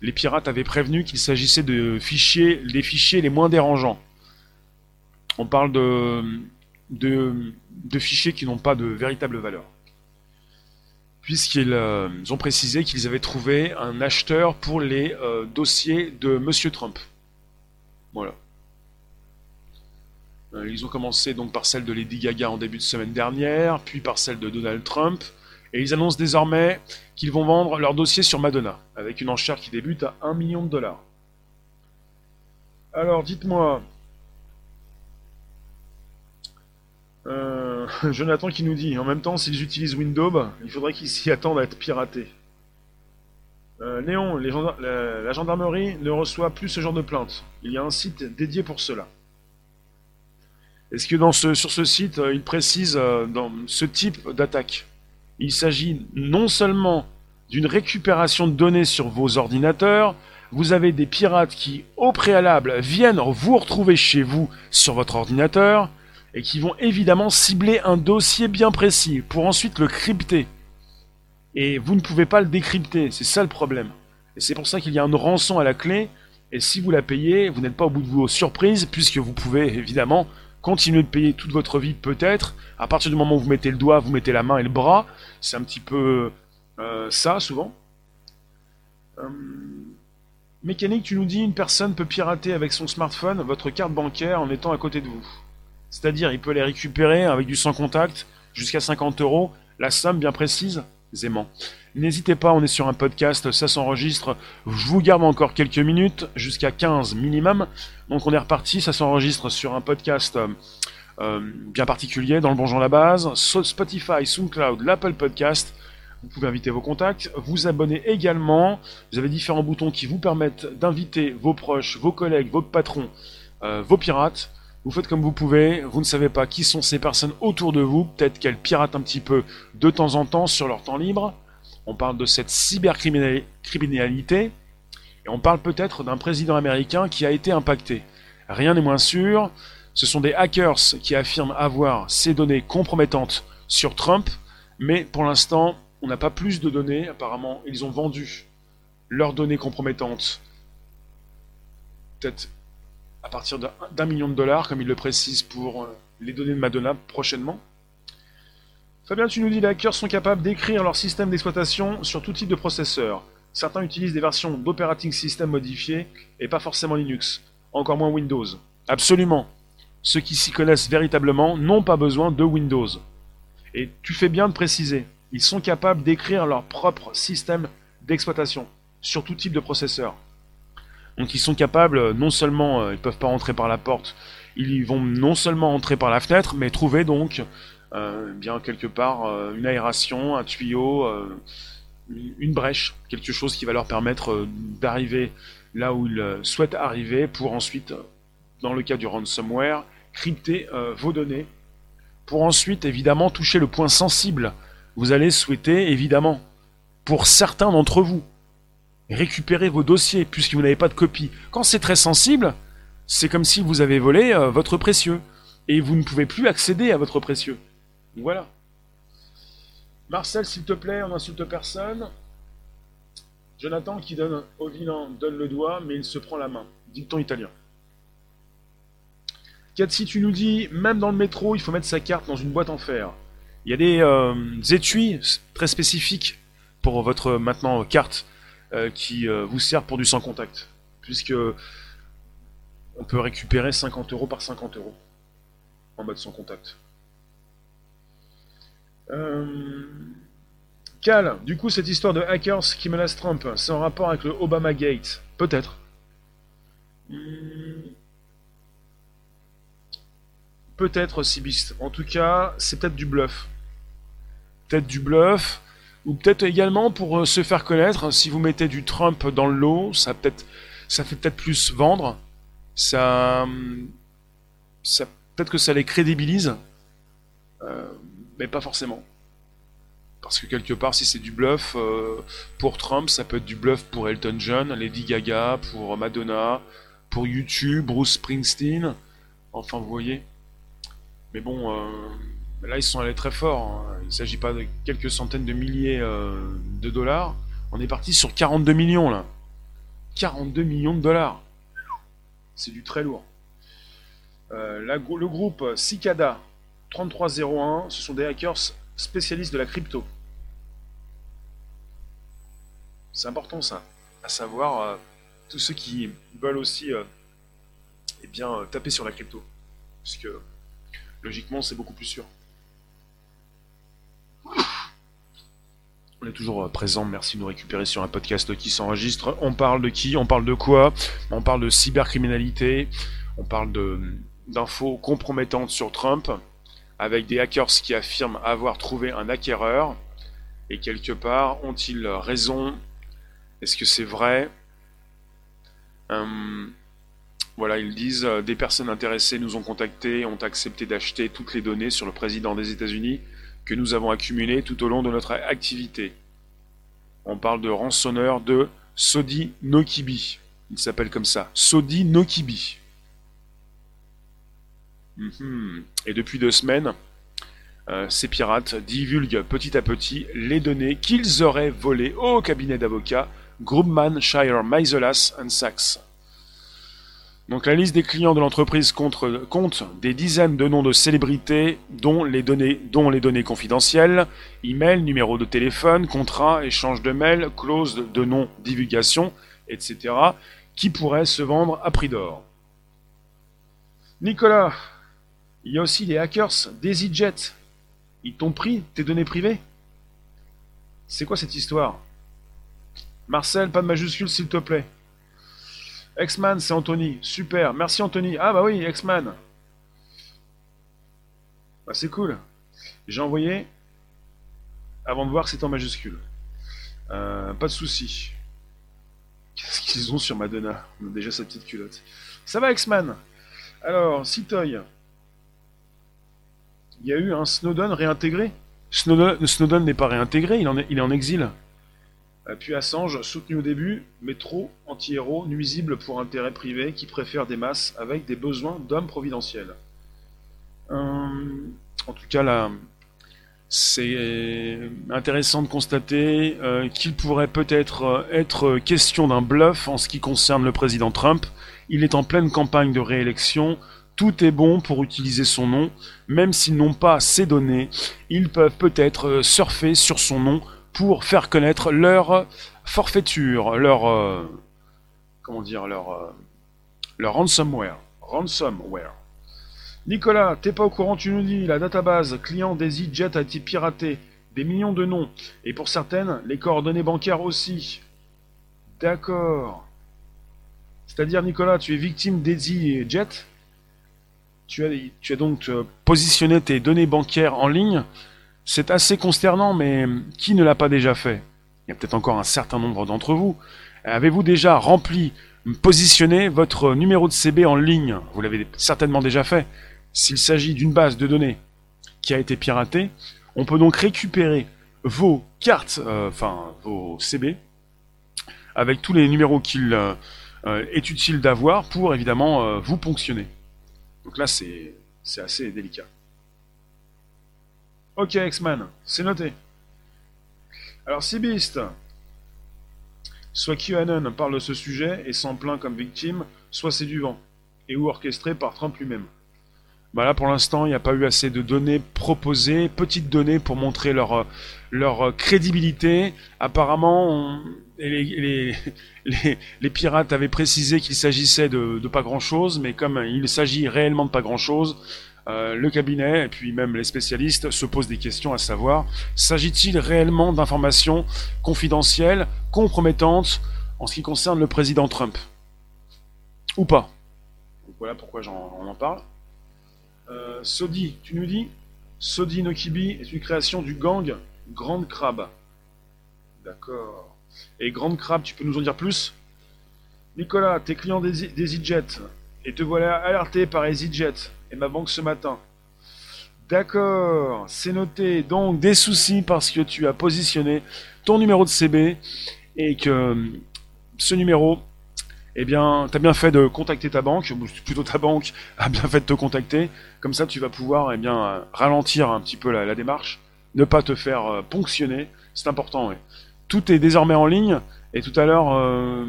Les pirates avaient prévenu qu'il s'agissait de fichiers, des fichiers les moins dérangeants. On parle de, fichiers qui n'ont pas de véritable valeur puisqu'ils euh, ont précisé qu'ils avaient trouvé un acheteur pour les euh, dossiers de Monsieur Trump. Voilà. Euh, ils ont commencé donc par celle de Lady Gaga en début de semaine dernière, puis par celle de Donald Trump, et ils annoncent désormais qu'ils vont vendre leur dossier sur Madonna, avec une enchère qui débute à 1 million de dollars. Alors dites-moi, Euh, (laughs) Jonathan qui nous dit, en même temps, s'ils utilisent Windows, il faudrait qu'ils s'y attendent à être piratés. Euh, Léon, la, gendarmerie ne reçoit plus ce genre de plainte. Il y a un site dédié pour cela. Est-ce que sur ce site, euh, il précise dans ce type d'attaque Il s'agit non seulement d'une récupération de données sur vos ordinateurs, vous avez des pirates qui, au préalable, viennent vous retrouver chez vous sur votre ordinateur, et qui vont évidemment cibler un dossier bien précis pour ensuite le crypter. Et vous ne pouvez pas le décrypter, c'est ça le problème. Et c'est pour ça qu'il y a une rançon à la clé, et si vous la payez, vous n'êtes pas au bout de vos surprises, puisque vous pouvez évidemment continuer de payer toute votre vie peut-être. À partir du moment où vous mettez le doigt, vous mettez la main et le bras, c'est un petit peu euh, ça souvent. Euh, mécanique, tu nous dis, une personne peut pirater avec son smartphone votre carte bancaire en étant à côté de vous. C'est-à-dire, il peut les récupérer avec du sans contact jusqu'à 50 euros, la somme bien précise, N'hésitez pas, on est sur un podcast, ça s'enregistre. Je vous garde encore quelques minutes, jusqu'à 15 minimum. Donc on est reparti, ça s'enregistre sur un podcast euh, euh, bien particulier, dans le Bonjour la base, Spotify, SoundCloud, l'Apple Podcast. Vous pouvez inviter vos contacts, vous abonner également. Vous avez différents boutons qui vous permettent d'inviter vos proches, vos collègues, vos patrons, euh, vos pirates. Vous faites comme vous pouvez, vous ne savez pas qui sont ces personnes autour de vous, peut-être qu'elles piratent un petit peu de temps en temps sur leur temps libre. On parle de cette cybercriminalité, et on parle peut-être d'un président américain qui a été impacté. Rien n'est moins sûr, ce sont des hackers qui affirment avoir ces données compromettantes sur Trump, mais pour l'instant, on n'a pas plus de données, apparemment ils ont vendu leurs données compromettantes. Peut-être à partir d'un million de dollars, comme il le précise pour euh, les données de Madonna prochainement. Fabien, tu nous dis les hackers sont capables d'écrire leur système d'exploitation sur tout type de processeur. Certains utilisent des versions d'operating system modifiées et pas forcément Linux, encore moins Windows. Absolument. Ceux qui s'y connaissent véritablement n'ont pas besoin de Windows. Et tu fais bien de préciser, ils sont capables d'écrire leur propre système d'exploitation sur tout type de processeur. Donc ils sont capables, non seulement euh, ils peuvent pas entrer par la porte, ils vont non seulement entrer par la fenêtre, mais trouver donc euh, bien quelque part euh, une aération, un tuyau, une brèche, quelque chose qui va leur permettre d'arriver là où ils souhaitent arriver pour ensuite, dans le cas du ransomware, crypter vos données pour ensuite évidemment toucher le point sensible. Vous allez souhaiter évidemment, pour certains d'entre vous, récupérez vos dossiers puisque vous n'avez pas de copie. Quand c'est très sensible, c'est comme si vous avez volé euh, votre précieux. et vous ne pouvez plus accéder à votre précieux. Voilà. Marcel, s'il te plaît, on n'insulte personne. Jonathan qui donne au vilain donne le doigt, mais il se prend la main. Dicton italien. si tu nous dis, même dans le métro, il faut mettre sa carte dans une boîte en fer. Il y a des euh, étuis très spécifiques pour votre maintenant carte qui euh, vous sert pour du sans contact, puisque on peut récupérer 50 euros par 50 euros en mode sans contact. Euh... Cal, du coup, cette histoire de hackers qui menacent Trump, c'est en rapport avec le Obama Gate Peut-être. Hmm. Peut-être, Sibist. En tout cas, c'est peut-être du bluff. Peut-être du bluff, ou peut-être également pour euh, se faire connaître. Si vous mettez du Trump dans le lot, ça, peut ça fait peut-être plus vendre. Ça, ça peut-être que ça les crédibilise, euh, mais pas forcément. Parce que quelque part, si c'est du bluff euh, pour Trump, ça peut être du bluff pour Elton John, Lady Gaga, pour Madonna, pour YouTube, Bruce Springsteen. Enfin, vous voyez. Mais bon, là, ils sont allés très fort. Hein. Il ne s'agit pas de quelques centaines de milliers de dollars. On est parti sur 42 millions, là. 42 millions de dollars. C'est du très lourd. Euh, le groupe Cicada 3301, ce sont des hackers spécialistes de la crypto. C'est important ça, à savoir euh, tous ceux qui veulent aussi euh, eh bien, taper sur la crypto. Puisque logiquement c'est beaucoup plus sûr. On est toujours présent, merci de nous récupérer sur un podcast qui s'enregistre. On parle de qui? On parle de quoi? On parle de cybercriminalité, on parle d'infos compromettantes sur Trump, avec des hackers qui affirment avoir trouvé un acquéreur, et quelque part, ont-ils raison? Est-ce que c'est vrai? Hum, Voilà, ils disent, euh, des personnes intéressées nous ont contactés, ont accepté d'acheter toutes les données sur le président des États-Unis que nous avons accumulées tout au long de notre activité. On parle de rançonneur de Sodi Nokibi. Il s'appelle comme ça, Sodi Nokibi. Mhm. Et depuis deux semaines, euh, ces pirates divulguent petit à petit les données qu'ils auraient volées au cabinet d'avocats Grumman, Shire, Maisolas Sachs. Donc la liste des clients de l'entreprise compte des dizaines de noms de célébrités, dont les données, dont les données confidentielles, email, numéro de téléphone, contrat, échange de mails, clause de non-divulgation, etc., qui pourraient se vendre à prix d'or. Nicolas, il y a aussi les hackers d'EasyJet. Ils t'ont pris tes données privées? C'est quoi cette histoire? Marcel, pas de majuscule s'il te plaît. X-Man, c'est Anthony. Super. Merci Anthony. Ah bah oui, X-Man. Bah c'est cool. J'ai envoyé avant de voir c'était en majuscule. Euh, pas de souci. Qu'est-ce qu'ils ont sur Madonna? On a déjà sa petite culotte. Ça va X-Man? Alors, Citoy il y a eu un Snowden réintégré? Snowden, n'est pas réintégré, il est en exil. Euh, puis Assange, soutenu au début, mais trop anti-héros, nuisible pour intérêt privé, qui préfère des masses avec des besoins d'hommes providentiels. Euh, en tout cas, là, c'est intéressant de constater euh, qu'il pourrait peut-être être question d'un bluff en ce qui concerne le président Trump. Il est en pleine campagne de réélection tout est bon pour utiliser son nom, même s'ils n'ont pas ses données, ils peuvent peut-être surfer sur son nom pour faire connaître leur forfaiture, leur euh, comment dire, euh, leur ransomware, ransomware. Nicolas, t'es pas au courant, tu nous dis, la database client des a été piratée, des millions de noms, et pour certaines, les coordonnées bancaires aussi. D'accord. C'est-à-dire, Nicolas, tu es victime d'EasyJet tu as, donc euh, positionné tes données bancaires en ligne. C'est assez consternant, mais qui ne l'a pas déjà fait? Il y a peut-être encore un certain nombre d'entre vous. Avez-vous déjà rempli, positionné votre numéro de CB en ligne? Vous l'avez certainement déjà fait. S'il s'agit d'une base de données qui a été piratée, on peut donc récupérer vos cartes, euh, enfin vos CB, avec tous les numéros qu'il euh, est utile d'avoir pour évidemment vous ponctionner. Donc là, C'est assez délicat. Ok, X-Man, c'est noté. Alors, si soit QAnon parle de ce sujet et s'en plaint comme victime, soit c'est du vent, et ou orchestré par Trump lui-même. Bah là, pour l'instant, il n'y a pas eu assez de données proposées, petites données pour montrer leur, leur crédibilité. Apparemment, (laughs) les, pirates avaient précisé qu'il s'agissait de, pas grand-chose, mais comme il s'agit réellement de pas grand-chose, euh, le cabinet et puis même les spécialistes se posent des questions à savoir s'agit-il réellement d'informations confidentielles, compromettantes en ce qui concerne le président Trump Ou pas? Voilà pourquoi j'en, on en parle. Euh, Sodi, tu nous dis Sodi Nokibi est une création du gang Grande Crabe. D'accord. Et Grande Crabe, tu peux nous en dire plus? Nicolas, t'es client d'EasyJet et te voilà alerté par EasyJet et ma banque ce matin. D'accord, c'est noté. Donc des soucis parce que tu as positionné ton numéro de CB et que ce numéro eh bien, tu as bien fait de contacter ta banque, ou plutôt ta banque a bien fait de te contacter. Comme ça, tu vas pouvoir eh bien, ralentir un petit peu la, démarche, ne pas te faire euh, ponctionner. C'est important. Tout est désormais en ligne. Et tout à l'heure, euh,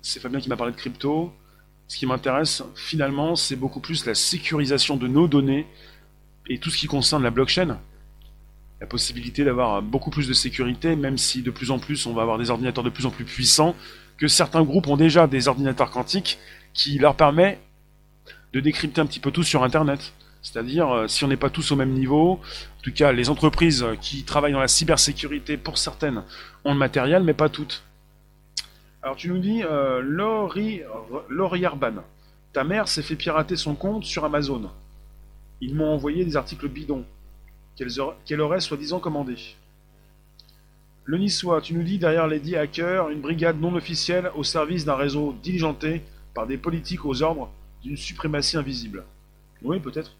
c'est Fabien qui m'a parlé de crypto. Ce qui m'intéresse finalement, c'est beaucoup plus la sécurisation de nos données et tout ce qui concerne la blockchain. La possibilité d'avoir beaucoup plus de sécurité, même si de plus en plus on va avoir des ordinateurs de plus en plus puissants que certains groupes ont déjà des ordinateurs quantiques qui leur permet de décrypter un petit peu tout sur Internet. C'est-à-dire, euh, si on n'est pas tous au même niveau, en tout cas, les entreprises qui travaillent dans la cybersécurité, pour certaines, ont le matériel, mais pas toutes. Alors tu nous dis, euh, Laurie, Laurie Arban, ta mère s'est fait pirater son compte sur Amazon. Ils m'ont envoyé des articles bidons qu'elle aurait soi-disant commandés. Le Niçois, tu nous dis derrière les dix hackers, une brigade non officielle au service d'un réseau diligenté par des politiques aux ordres d'une suprématie invisible. Oui, peut-être.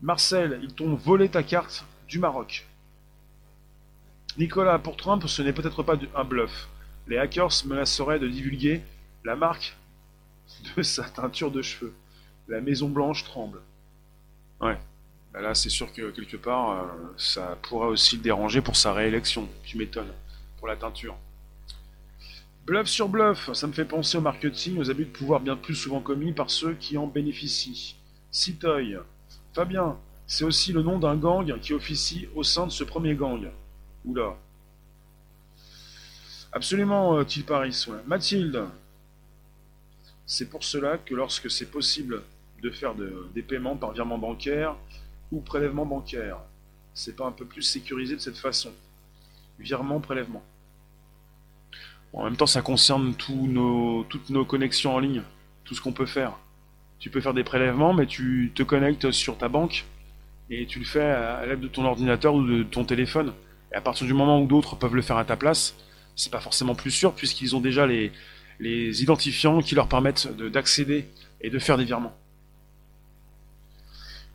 Marcel, ils t'ont volé ta carte du Maroc. Nicolas, pour Trump, ce n'est peut-être pas un bluff. Les hackers menaceraient de divulguer la marque de (laughs) sa teinture de cheveux. La Maison Blanche tremble. Ouais. Bah là, c'est sûr que quelque part, euh, ça pourrait aussi le déranger pour sa réélection. Tu m'étonnes. Pour la teinture. Bluff sur bluff, ça me fait penser au marketing, aux abus de pouvoir bien plus souvent commis par ceux qui en bénéficient. Citoy. Fabien, c'est aussi le nom d'un gang qui officie au sein de ce premier gang. Oula. Absolument, euh, Til Paris. Mathilde. C'est pour cela que lorsque c'est possible de faire des paiements par virement bancaire, ou prélèvement bancaire. C'est pas un peu plus sécurisé de cette façon. Virement, prélèvement. en même temps, ça concerne toutes nos connexions en ligne, tout ce qu'on peut faire. Tu peux faire des prélèvements, mais tu te connectes sur ta banque et tu le fais à l'aide de ton ordinateur ou de ton téléphone. Et à partir du moment où d'autres peuvent le faire à ta place, c'est pas forcément plus sûr puisqu'ils ont déjà les, les identifiants qui leur permettent d'accéder et de faire des virements.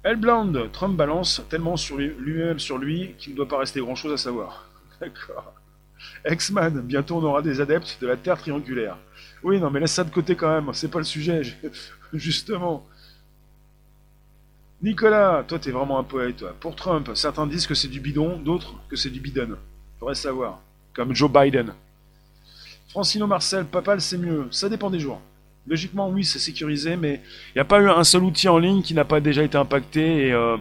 Hellblond, Trump balance tellement sur lui-même sur lui qu'il ne doit pas rester grand-chose à savoir. (laughs) D'accord. X-Man, bientôt on aura des adeptes de la Terre triangulaire. Oui, non, mais laisse ça de côté quand même, c'est pas le sujet, (laughs) justement. Nicolas, toi t'es vraiment un poète, toi. Pour Trump, certains disent que c'est du bidon, d'autres que c'est du bidon. Faudrait savoir. Comme Joe Biden. Francino Marcel, Papal c'est mieux, ça dépend des jours. Logiquement, oui, c'est sécurisé, mais il n'y a pas eu un seul outil en ligne qui n'a pas déjà été impacté et euh,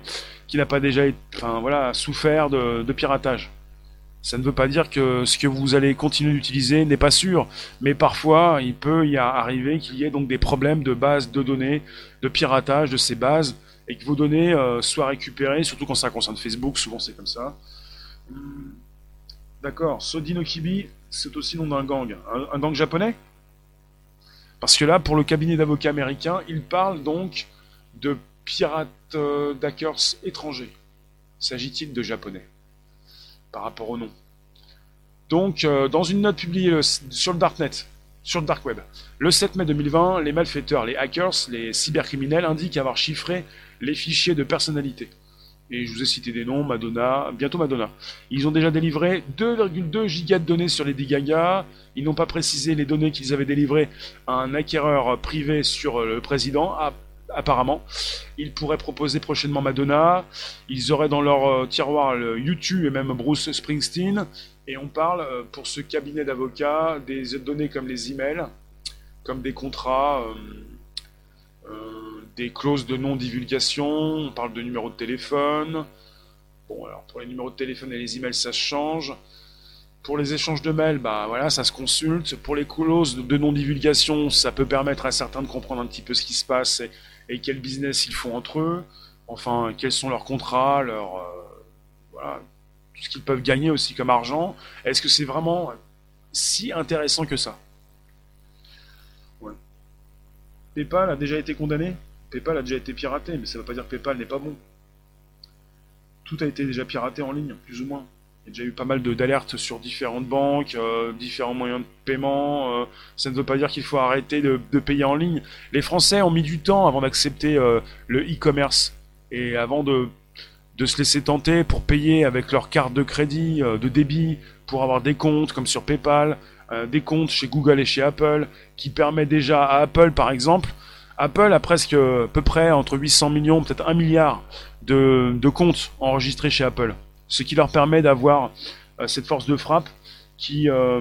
qui n'a pas déjà enfin, voilà, souffert de, piratage. Ça ne veut pas dire que ce que vous allez continuer d'utiliser n'est pas sûr, mais parfois il peut y arriver qu'il y ait donc des problèmes de base de données, de piratage de ces bases, et que vos données euh, soient récupérées, surtout quand ça concerne Facebook, souvent c'est comme ça. D'accord, Sodino Kibi, c'est aussi le nom d'un gang. un gang japonais? Parce que là, pour le cabinet d'avocats américain, il parle donc de pirates euh, d'hackers étrangers. S'agit-il de japonais? Par rapport au nom. Donc, euh, dans une note publiée euh, sur le Darknet, sur le Dark Web, le 7 mai 2020, les malfaiteurs, les hackers, les cybercriminels indiquent avoir chiffré les fichiers de personnalité. Et je vous ai cité des noms, Madonna, bientôt Madonna. Ils ont déjà délivré 2,2 gigas de données sur les 10 gagas. Ils n'ont pas précisé les données qu'ils avaient délivrées à un acquéreur privé sur le président, apparemment. Ils pourraient proposer prochainement Madonna. Ils auraient dans leur euh, tiroir le YouTube et même Bruce Springsteen. Et on parle, euh, pour ce cabinet d'avocats, des données comme les emails, comme des contrats, des clauses de non-divulgation. On parle de numéros de téléphone. Bon, alors pour les numéros de téléphone et les emails, ça change. Pour les échanges de mails, bah voilà, ça se consulte. Pour les clauses de non-divulgation, ça peut permettre à certains de comprendre un petit peu ce qui se passe et, quel business ils font entre eux. Enfin, quels sont leurs contrats, leur euh, voilà, tout ce qu'ils peuvent gagner aussi comme argent. Est-ce que c'est vraiment si intéressant que ça? Ouais. PayPal a déjà été condamné? PayPal a déjà été piraté, mais ça ne veut pas dire que PayPal n'est pas bon. Tout a été déjà piraté en ligne, plus ou moins. Il y a déjà eu pas mal d'alertes sur différentes banques, euh, différents moyens de paiement. Euh, ça ne veut pas dire qu'il faut arrêter de, payer en ligne. Les Français ont mis du temps avant d'accepter euh, le e-commerce et avant de, de se laisser tenter pour payer avec leur carte de crédit, de débit, pour avoir des comptes comme sur PayPal, des comptes chez Google et chez Apple, qui permet déjà à Apple par exemple. Apple a presque à peu près entre 800 millions, peut-être 1 milliard de, comptes enregistrés chez Apple ce qui leur permet d'avoir euh, cette force de frappe qui, euh,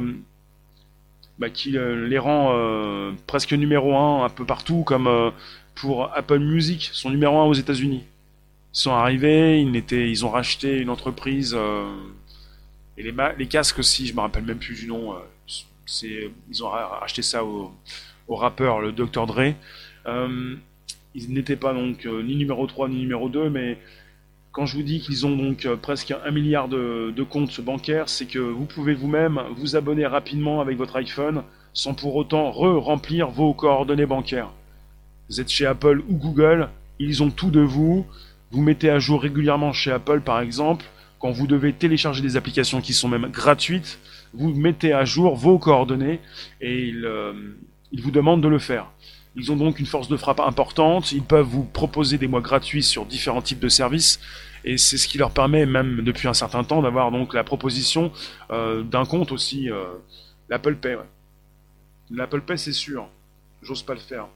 bah, euh, les rend presque numéro un un peu partout, comme pour Apple Music, sont numéro un aux États-Unis. Ils sont arrivés, ils, ont racheté une entreprise et les, casques aussi, je me rappelle même plus du nom. ils ont racheté ça au, au rappeur, le Dr Dre. Ils n'étaient pas donc ni numéro 3 ni numéro 2, mais quand je vous dis qu'ils ont donc euh, presque un milliard de, comptes bancaires, c'est que vous pouvez vous-même vous abonner rapidement avec votre iPhone sans pour autant re-remplir vos coordonnées bancaires. Vous êtes chez Apple ou Google, ils ont tout de vous. Vous mettez à jour régulièrement chez Apple par exemple, quand vous devez télécharger des applications qui sont même gratuites, vous mettez à jour vos coordonnées et euh, ils vous demandent de le faire. Ils ont donc une force de frappe importante, ils peuvent vous proposer des mois gratuits sur différents types de services, et c'est ce qui leur permet, même depuis un certain temps, d'avoir donc la proposition euh, d'un compte aussi, euh, l'Apple Pay. L'Apple Pay, c'est sûr, j'ose pas le faire.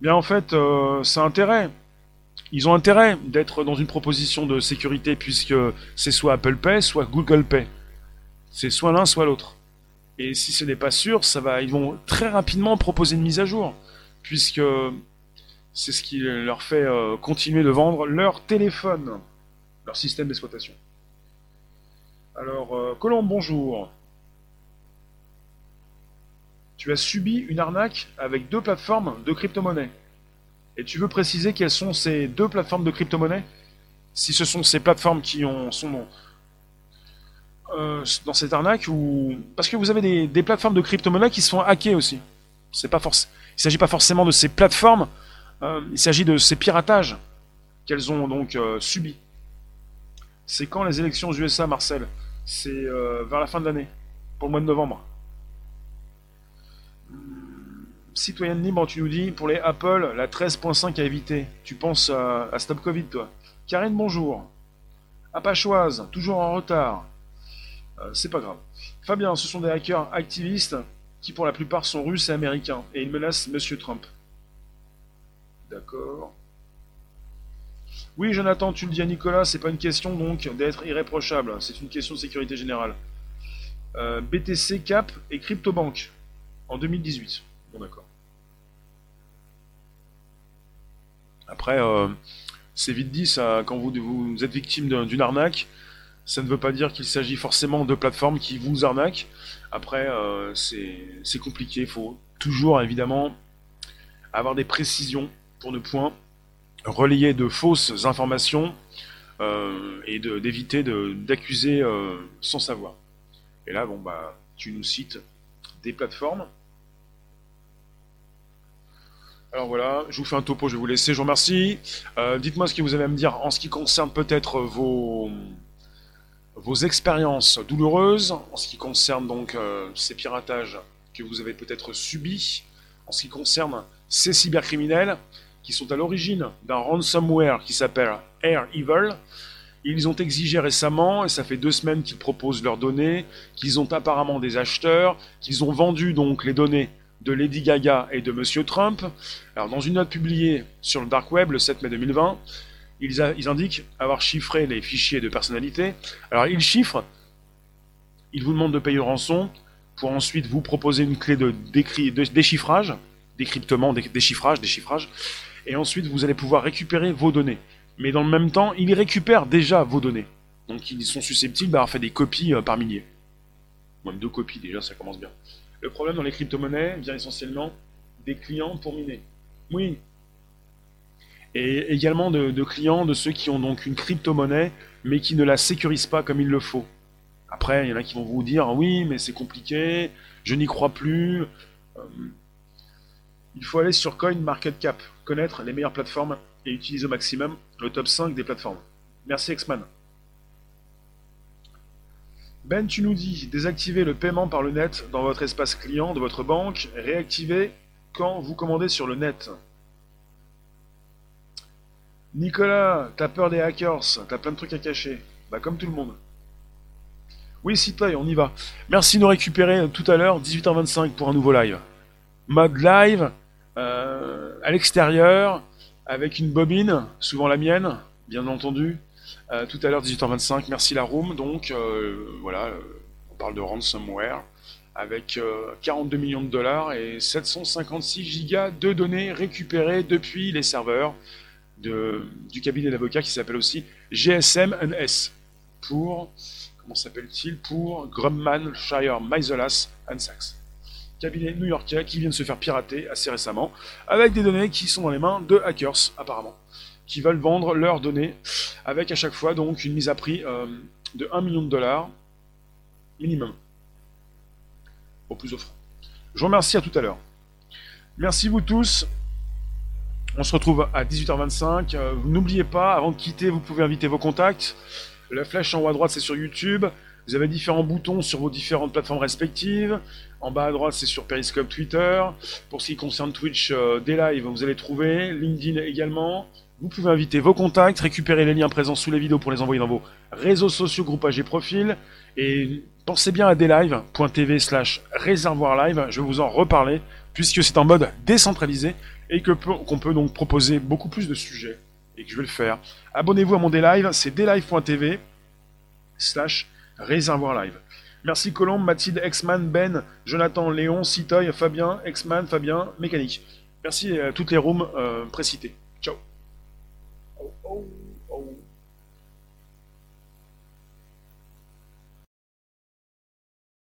Bien en fait, euh, c'est intérêt. Ils ont intérêt d'être dans une proposition de sécurité puisque c'est soit Apple Pay, soit Google Pay. C'est soit l'un, soit l'autre. Et si ce n'est pas sûr, ça va, ils vont très rapidement proposer une mise à jour, puisque c'est ce qui leur fait euh, continuer de vendre leur téléphone, leur système d'exploitation. Alors, euh, Colombe, bonjour. Tu as subi une arnaque avec deux plateformes de crypto-monnaie. Et tu veux préciser quelles sont ces deux plateformes de crypto-monnaie? Si ce sont ces plateformes qui ont, son euh, dans cette arnaque ou parce que vous avez des, plateformes de crypto-monnaie qui se font hacker aussi. C'est pas. Il s'agit pas forcément de ces plateformes, euh, il s'agit de ces piratages qu'elles ont donc euh, subis. C'est quand les élections aux USA, Marcel? C'est vers la fin de l'année, pour le mois de novembre. Citoyenne libre, tu nous dis, pour les Apple, la 13.5 à éviter. Tu penses à, à Stop Covid, toi? Karine, bonjour. Apachoise, toujours en retard. Euh, c'est pas grave. Fabien, ce sont des hackers activistes qui pour la plupart sont russes et américains, et ils menacent Monsieur Trump. D'accord. Oui, Jonathan, tu le dis à Nicolas, c'est pas une question donc d'être irréprochable, c'est une question de sécurité générale. Euh, BTC Cap et CryptoBank en 2018. Bon, d'accord. Après, euh, c'est vite dit quand vous êtes victime d'une arnaque, ça ne veut pas dire qu'il s'agit forcément de plateformes qui vous arnaquent. Après, euh, c'est compliqué. Il faut toujours, évidemment, avoir des précisions pour ne point relayer de fausses informations euh, et d'éviter d'accuser euh, sans savoir. Et là, bon, bah, tu nous cites des plateformes. Alors voilà, je vous fais un topo, je vais vous laisser, je vous remercie. Dites-moi ce que vous avez à me dire en ce qui concerne peut-être vos, vos expériences douloureuses en ce qui concerne donc euh, ces piratages que vous avez peut-être subis, en ce qui concerne ces cybercriminels qui sont à l'origine d'un ransomware qui s'appelle Air Evil. Ils ont exigé récemment, et ça fait deux semaines qu'ils proposent leurs données, qu'ils ont apparemment des acheteurs, qu'ils ont vendu donc les données de Lady Gaga et de Monsieur Trump. Alors, dans une note publiée sur le Dark Web le 7 mai 2020, ils, indiquent avoir chiffré les fichiers de personnalité. Alors, ils chiffrent, ils vous demandent de payer rançon pour ensuite vous proposer une clé de, déchiffrage, décryptement, déchiffrage, déchiffrage, et ensuite vous allez pouvoir récupérer vos données. Mais dans le même temps, ils récupèrent déjà vos données. Donc ils sont susceptibles d'avoir fait des copies euh, par milliers. Même deux copies déjà, ça commence bien. Le problème dans les crypto-monnaies vient essentiellement des clients pour miner. Oui. Et également de, clients, de ceux qui ont donc une crypto-monnaie, mais qui ne la sécurisent pas comme il le faut. Après, il y en a qui vont vous dire oui, mais c'est compliqué, je n'y crois plus. Euh, il faut aller sur CoinMarketCap, connaître les meilleures plateformes et utiliser au maximum le top 5 des plateformes. Merci Exman. Ben, tu nous dis, désactivez le paiement par le net dans votre espace client de votre banque, réactivez quand vous commandez sur le net. Nicolas, t'as peur des hackers, t'as plein de trucs à cacher. Bah comme tout le monde. Oui, Citoy, on y va. Merci de nous récupérer tout à l'heure, 18h25 pour un nouveau live. Mode live, euh, à l'extérieur, avec une bobine, souvent la mienne, bien entendu, euh, tout à l'heure, 18h25, merci la room. Donc, euh, voilà, euh, on parle de ransomware avec 42 millions de dollars et 756 gigas de données récupérées depuis les serveurs du cabinet d'avocats qui s'appelle aussi GSM&S pour, comment s'appelle-t-il, pour Grumman, Shire, Maisolas Sachs. Cabinet new-yorkais qui vient de se faire pirater assez récemment avec des données qui sont dans les mains de hackers apparemment qui veulent vendre leurs données avec à chaque fois donc une mise à prix euh, de 1 million de dollars minimum au plus offrant. Je vous remercie à tout à l'heure. Merci vous tous. On se retrouve à 18h25. Euh, n'oubliez pas, avant de quitter, vous pouvez inviter vos contacts. La flèche en haut à droite, c'est sur YouTube. Vous avez différents boutons sur vos différentes plateformes respectives. En bas à droite, c'est sur Periscope Twitter. Pour ce qui concerne Twitch, euh, des vous allez trouver. LinkedIn également. Vous pouvez inviter vos contacts, récupérer les liens présents sous les vidéos pour les envoyer dans vos réseaux sociaux, groupages et profils. Et pensez bien à deslive.tv slash réservoir live. Je vais vous en reparler puisque c'est en mode décentralisé et que qu'on peut donc proposer beaucoup plus de sujets et que je vais le faire. Abonnez-vous à mon Daylive, c'est daylive.tv slash réservoir live. Merci Colombe, Mathilde, Exman, Ben, Jonathan, Léon, Citoy, Fabien, Exman, Fabien, Mécanique. Merci à toutes les rooms euh, précitées. Ciao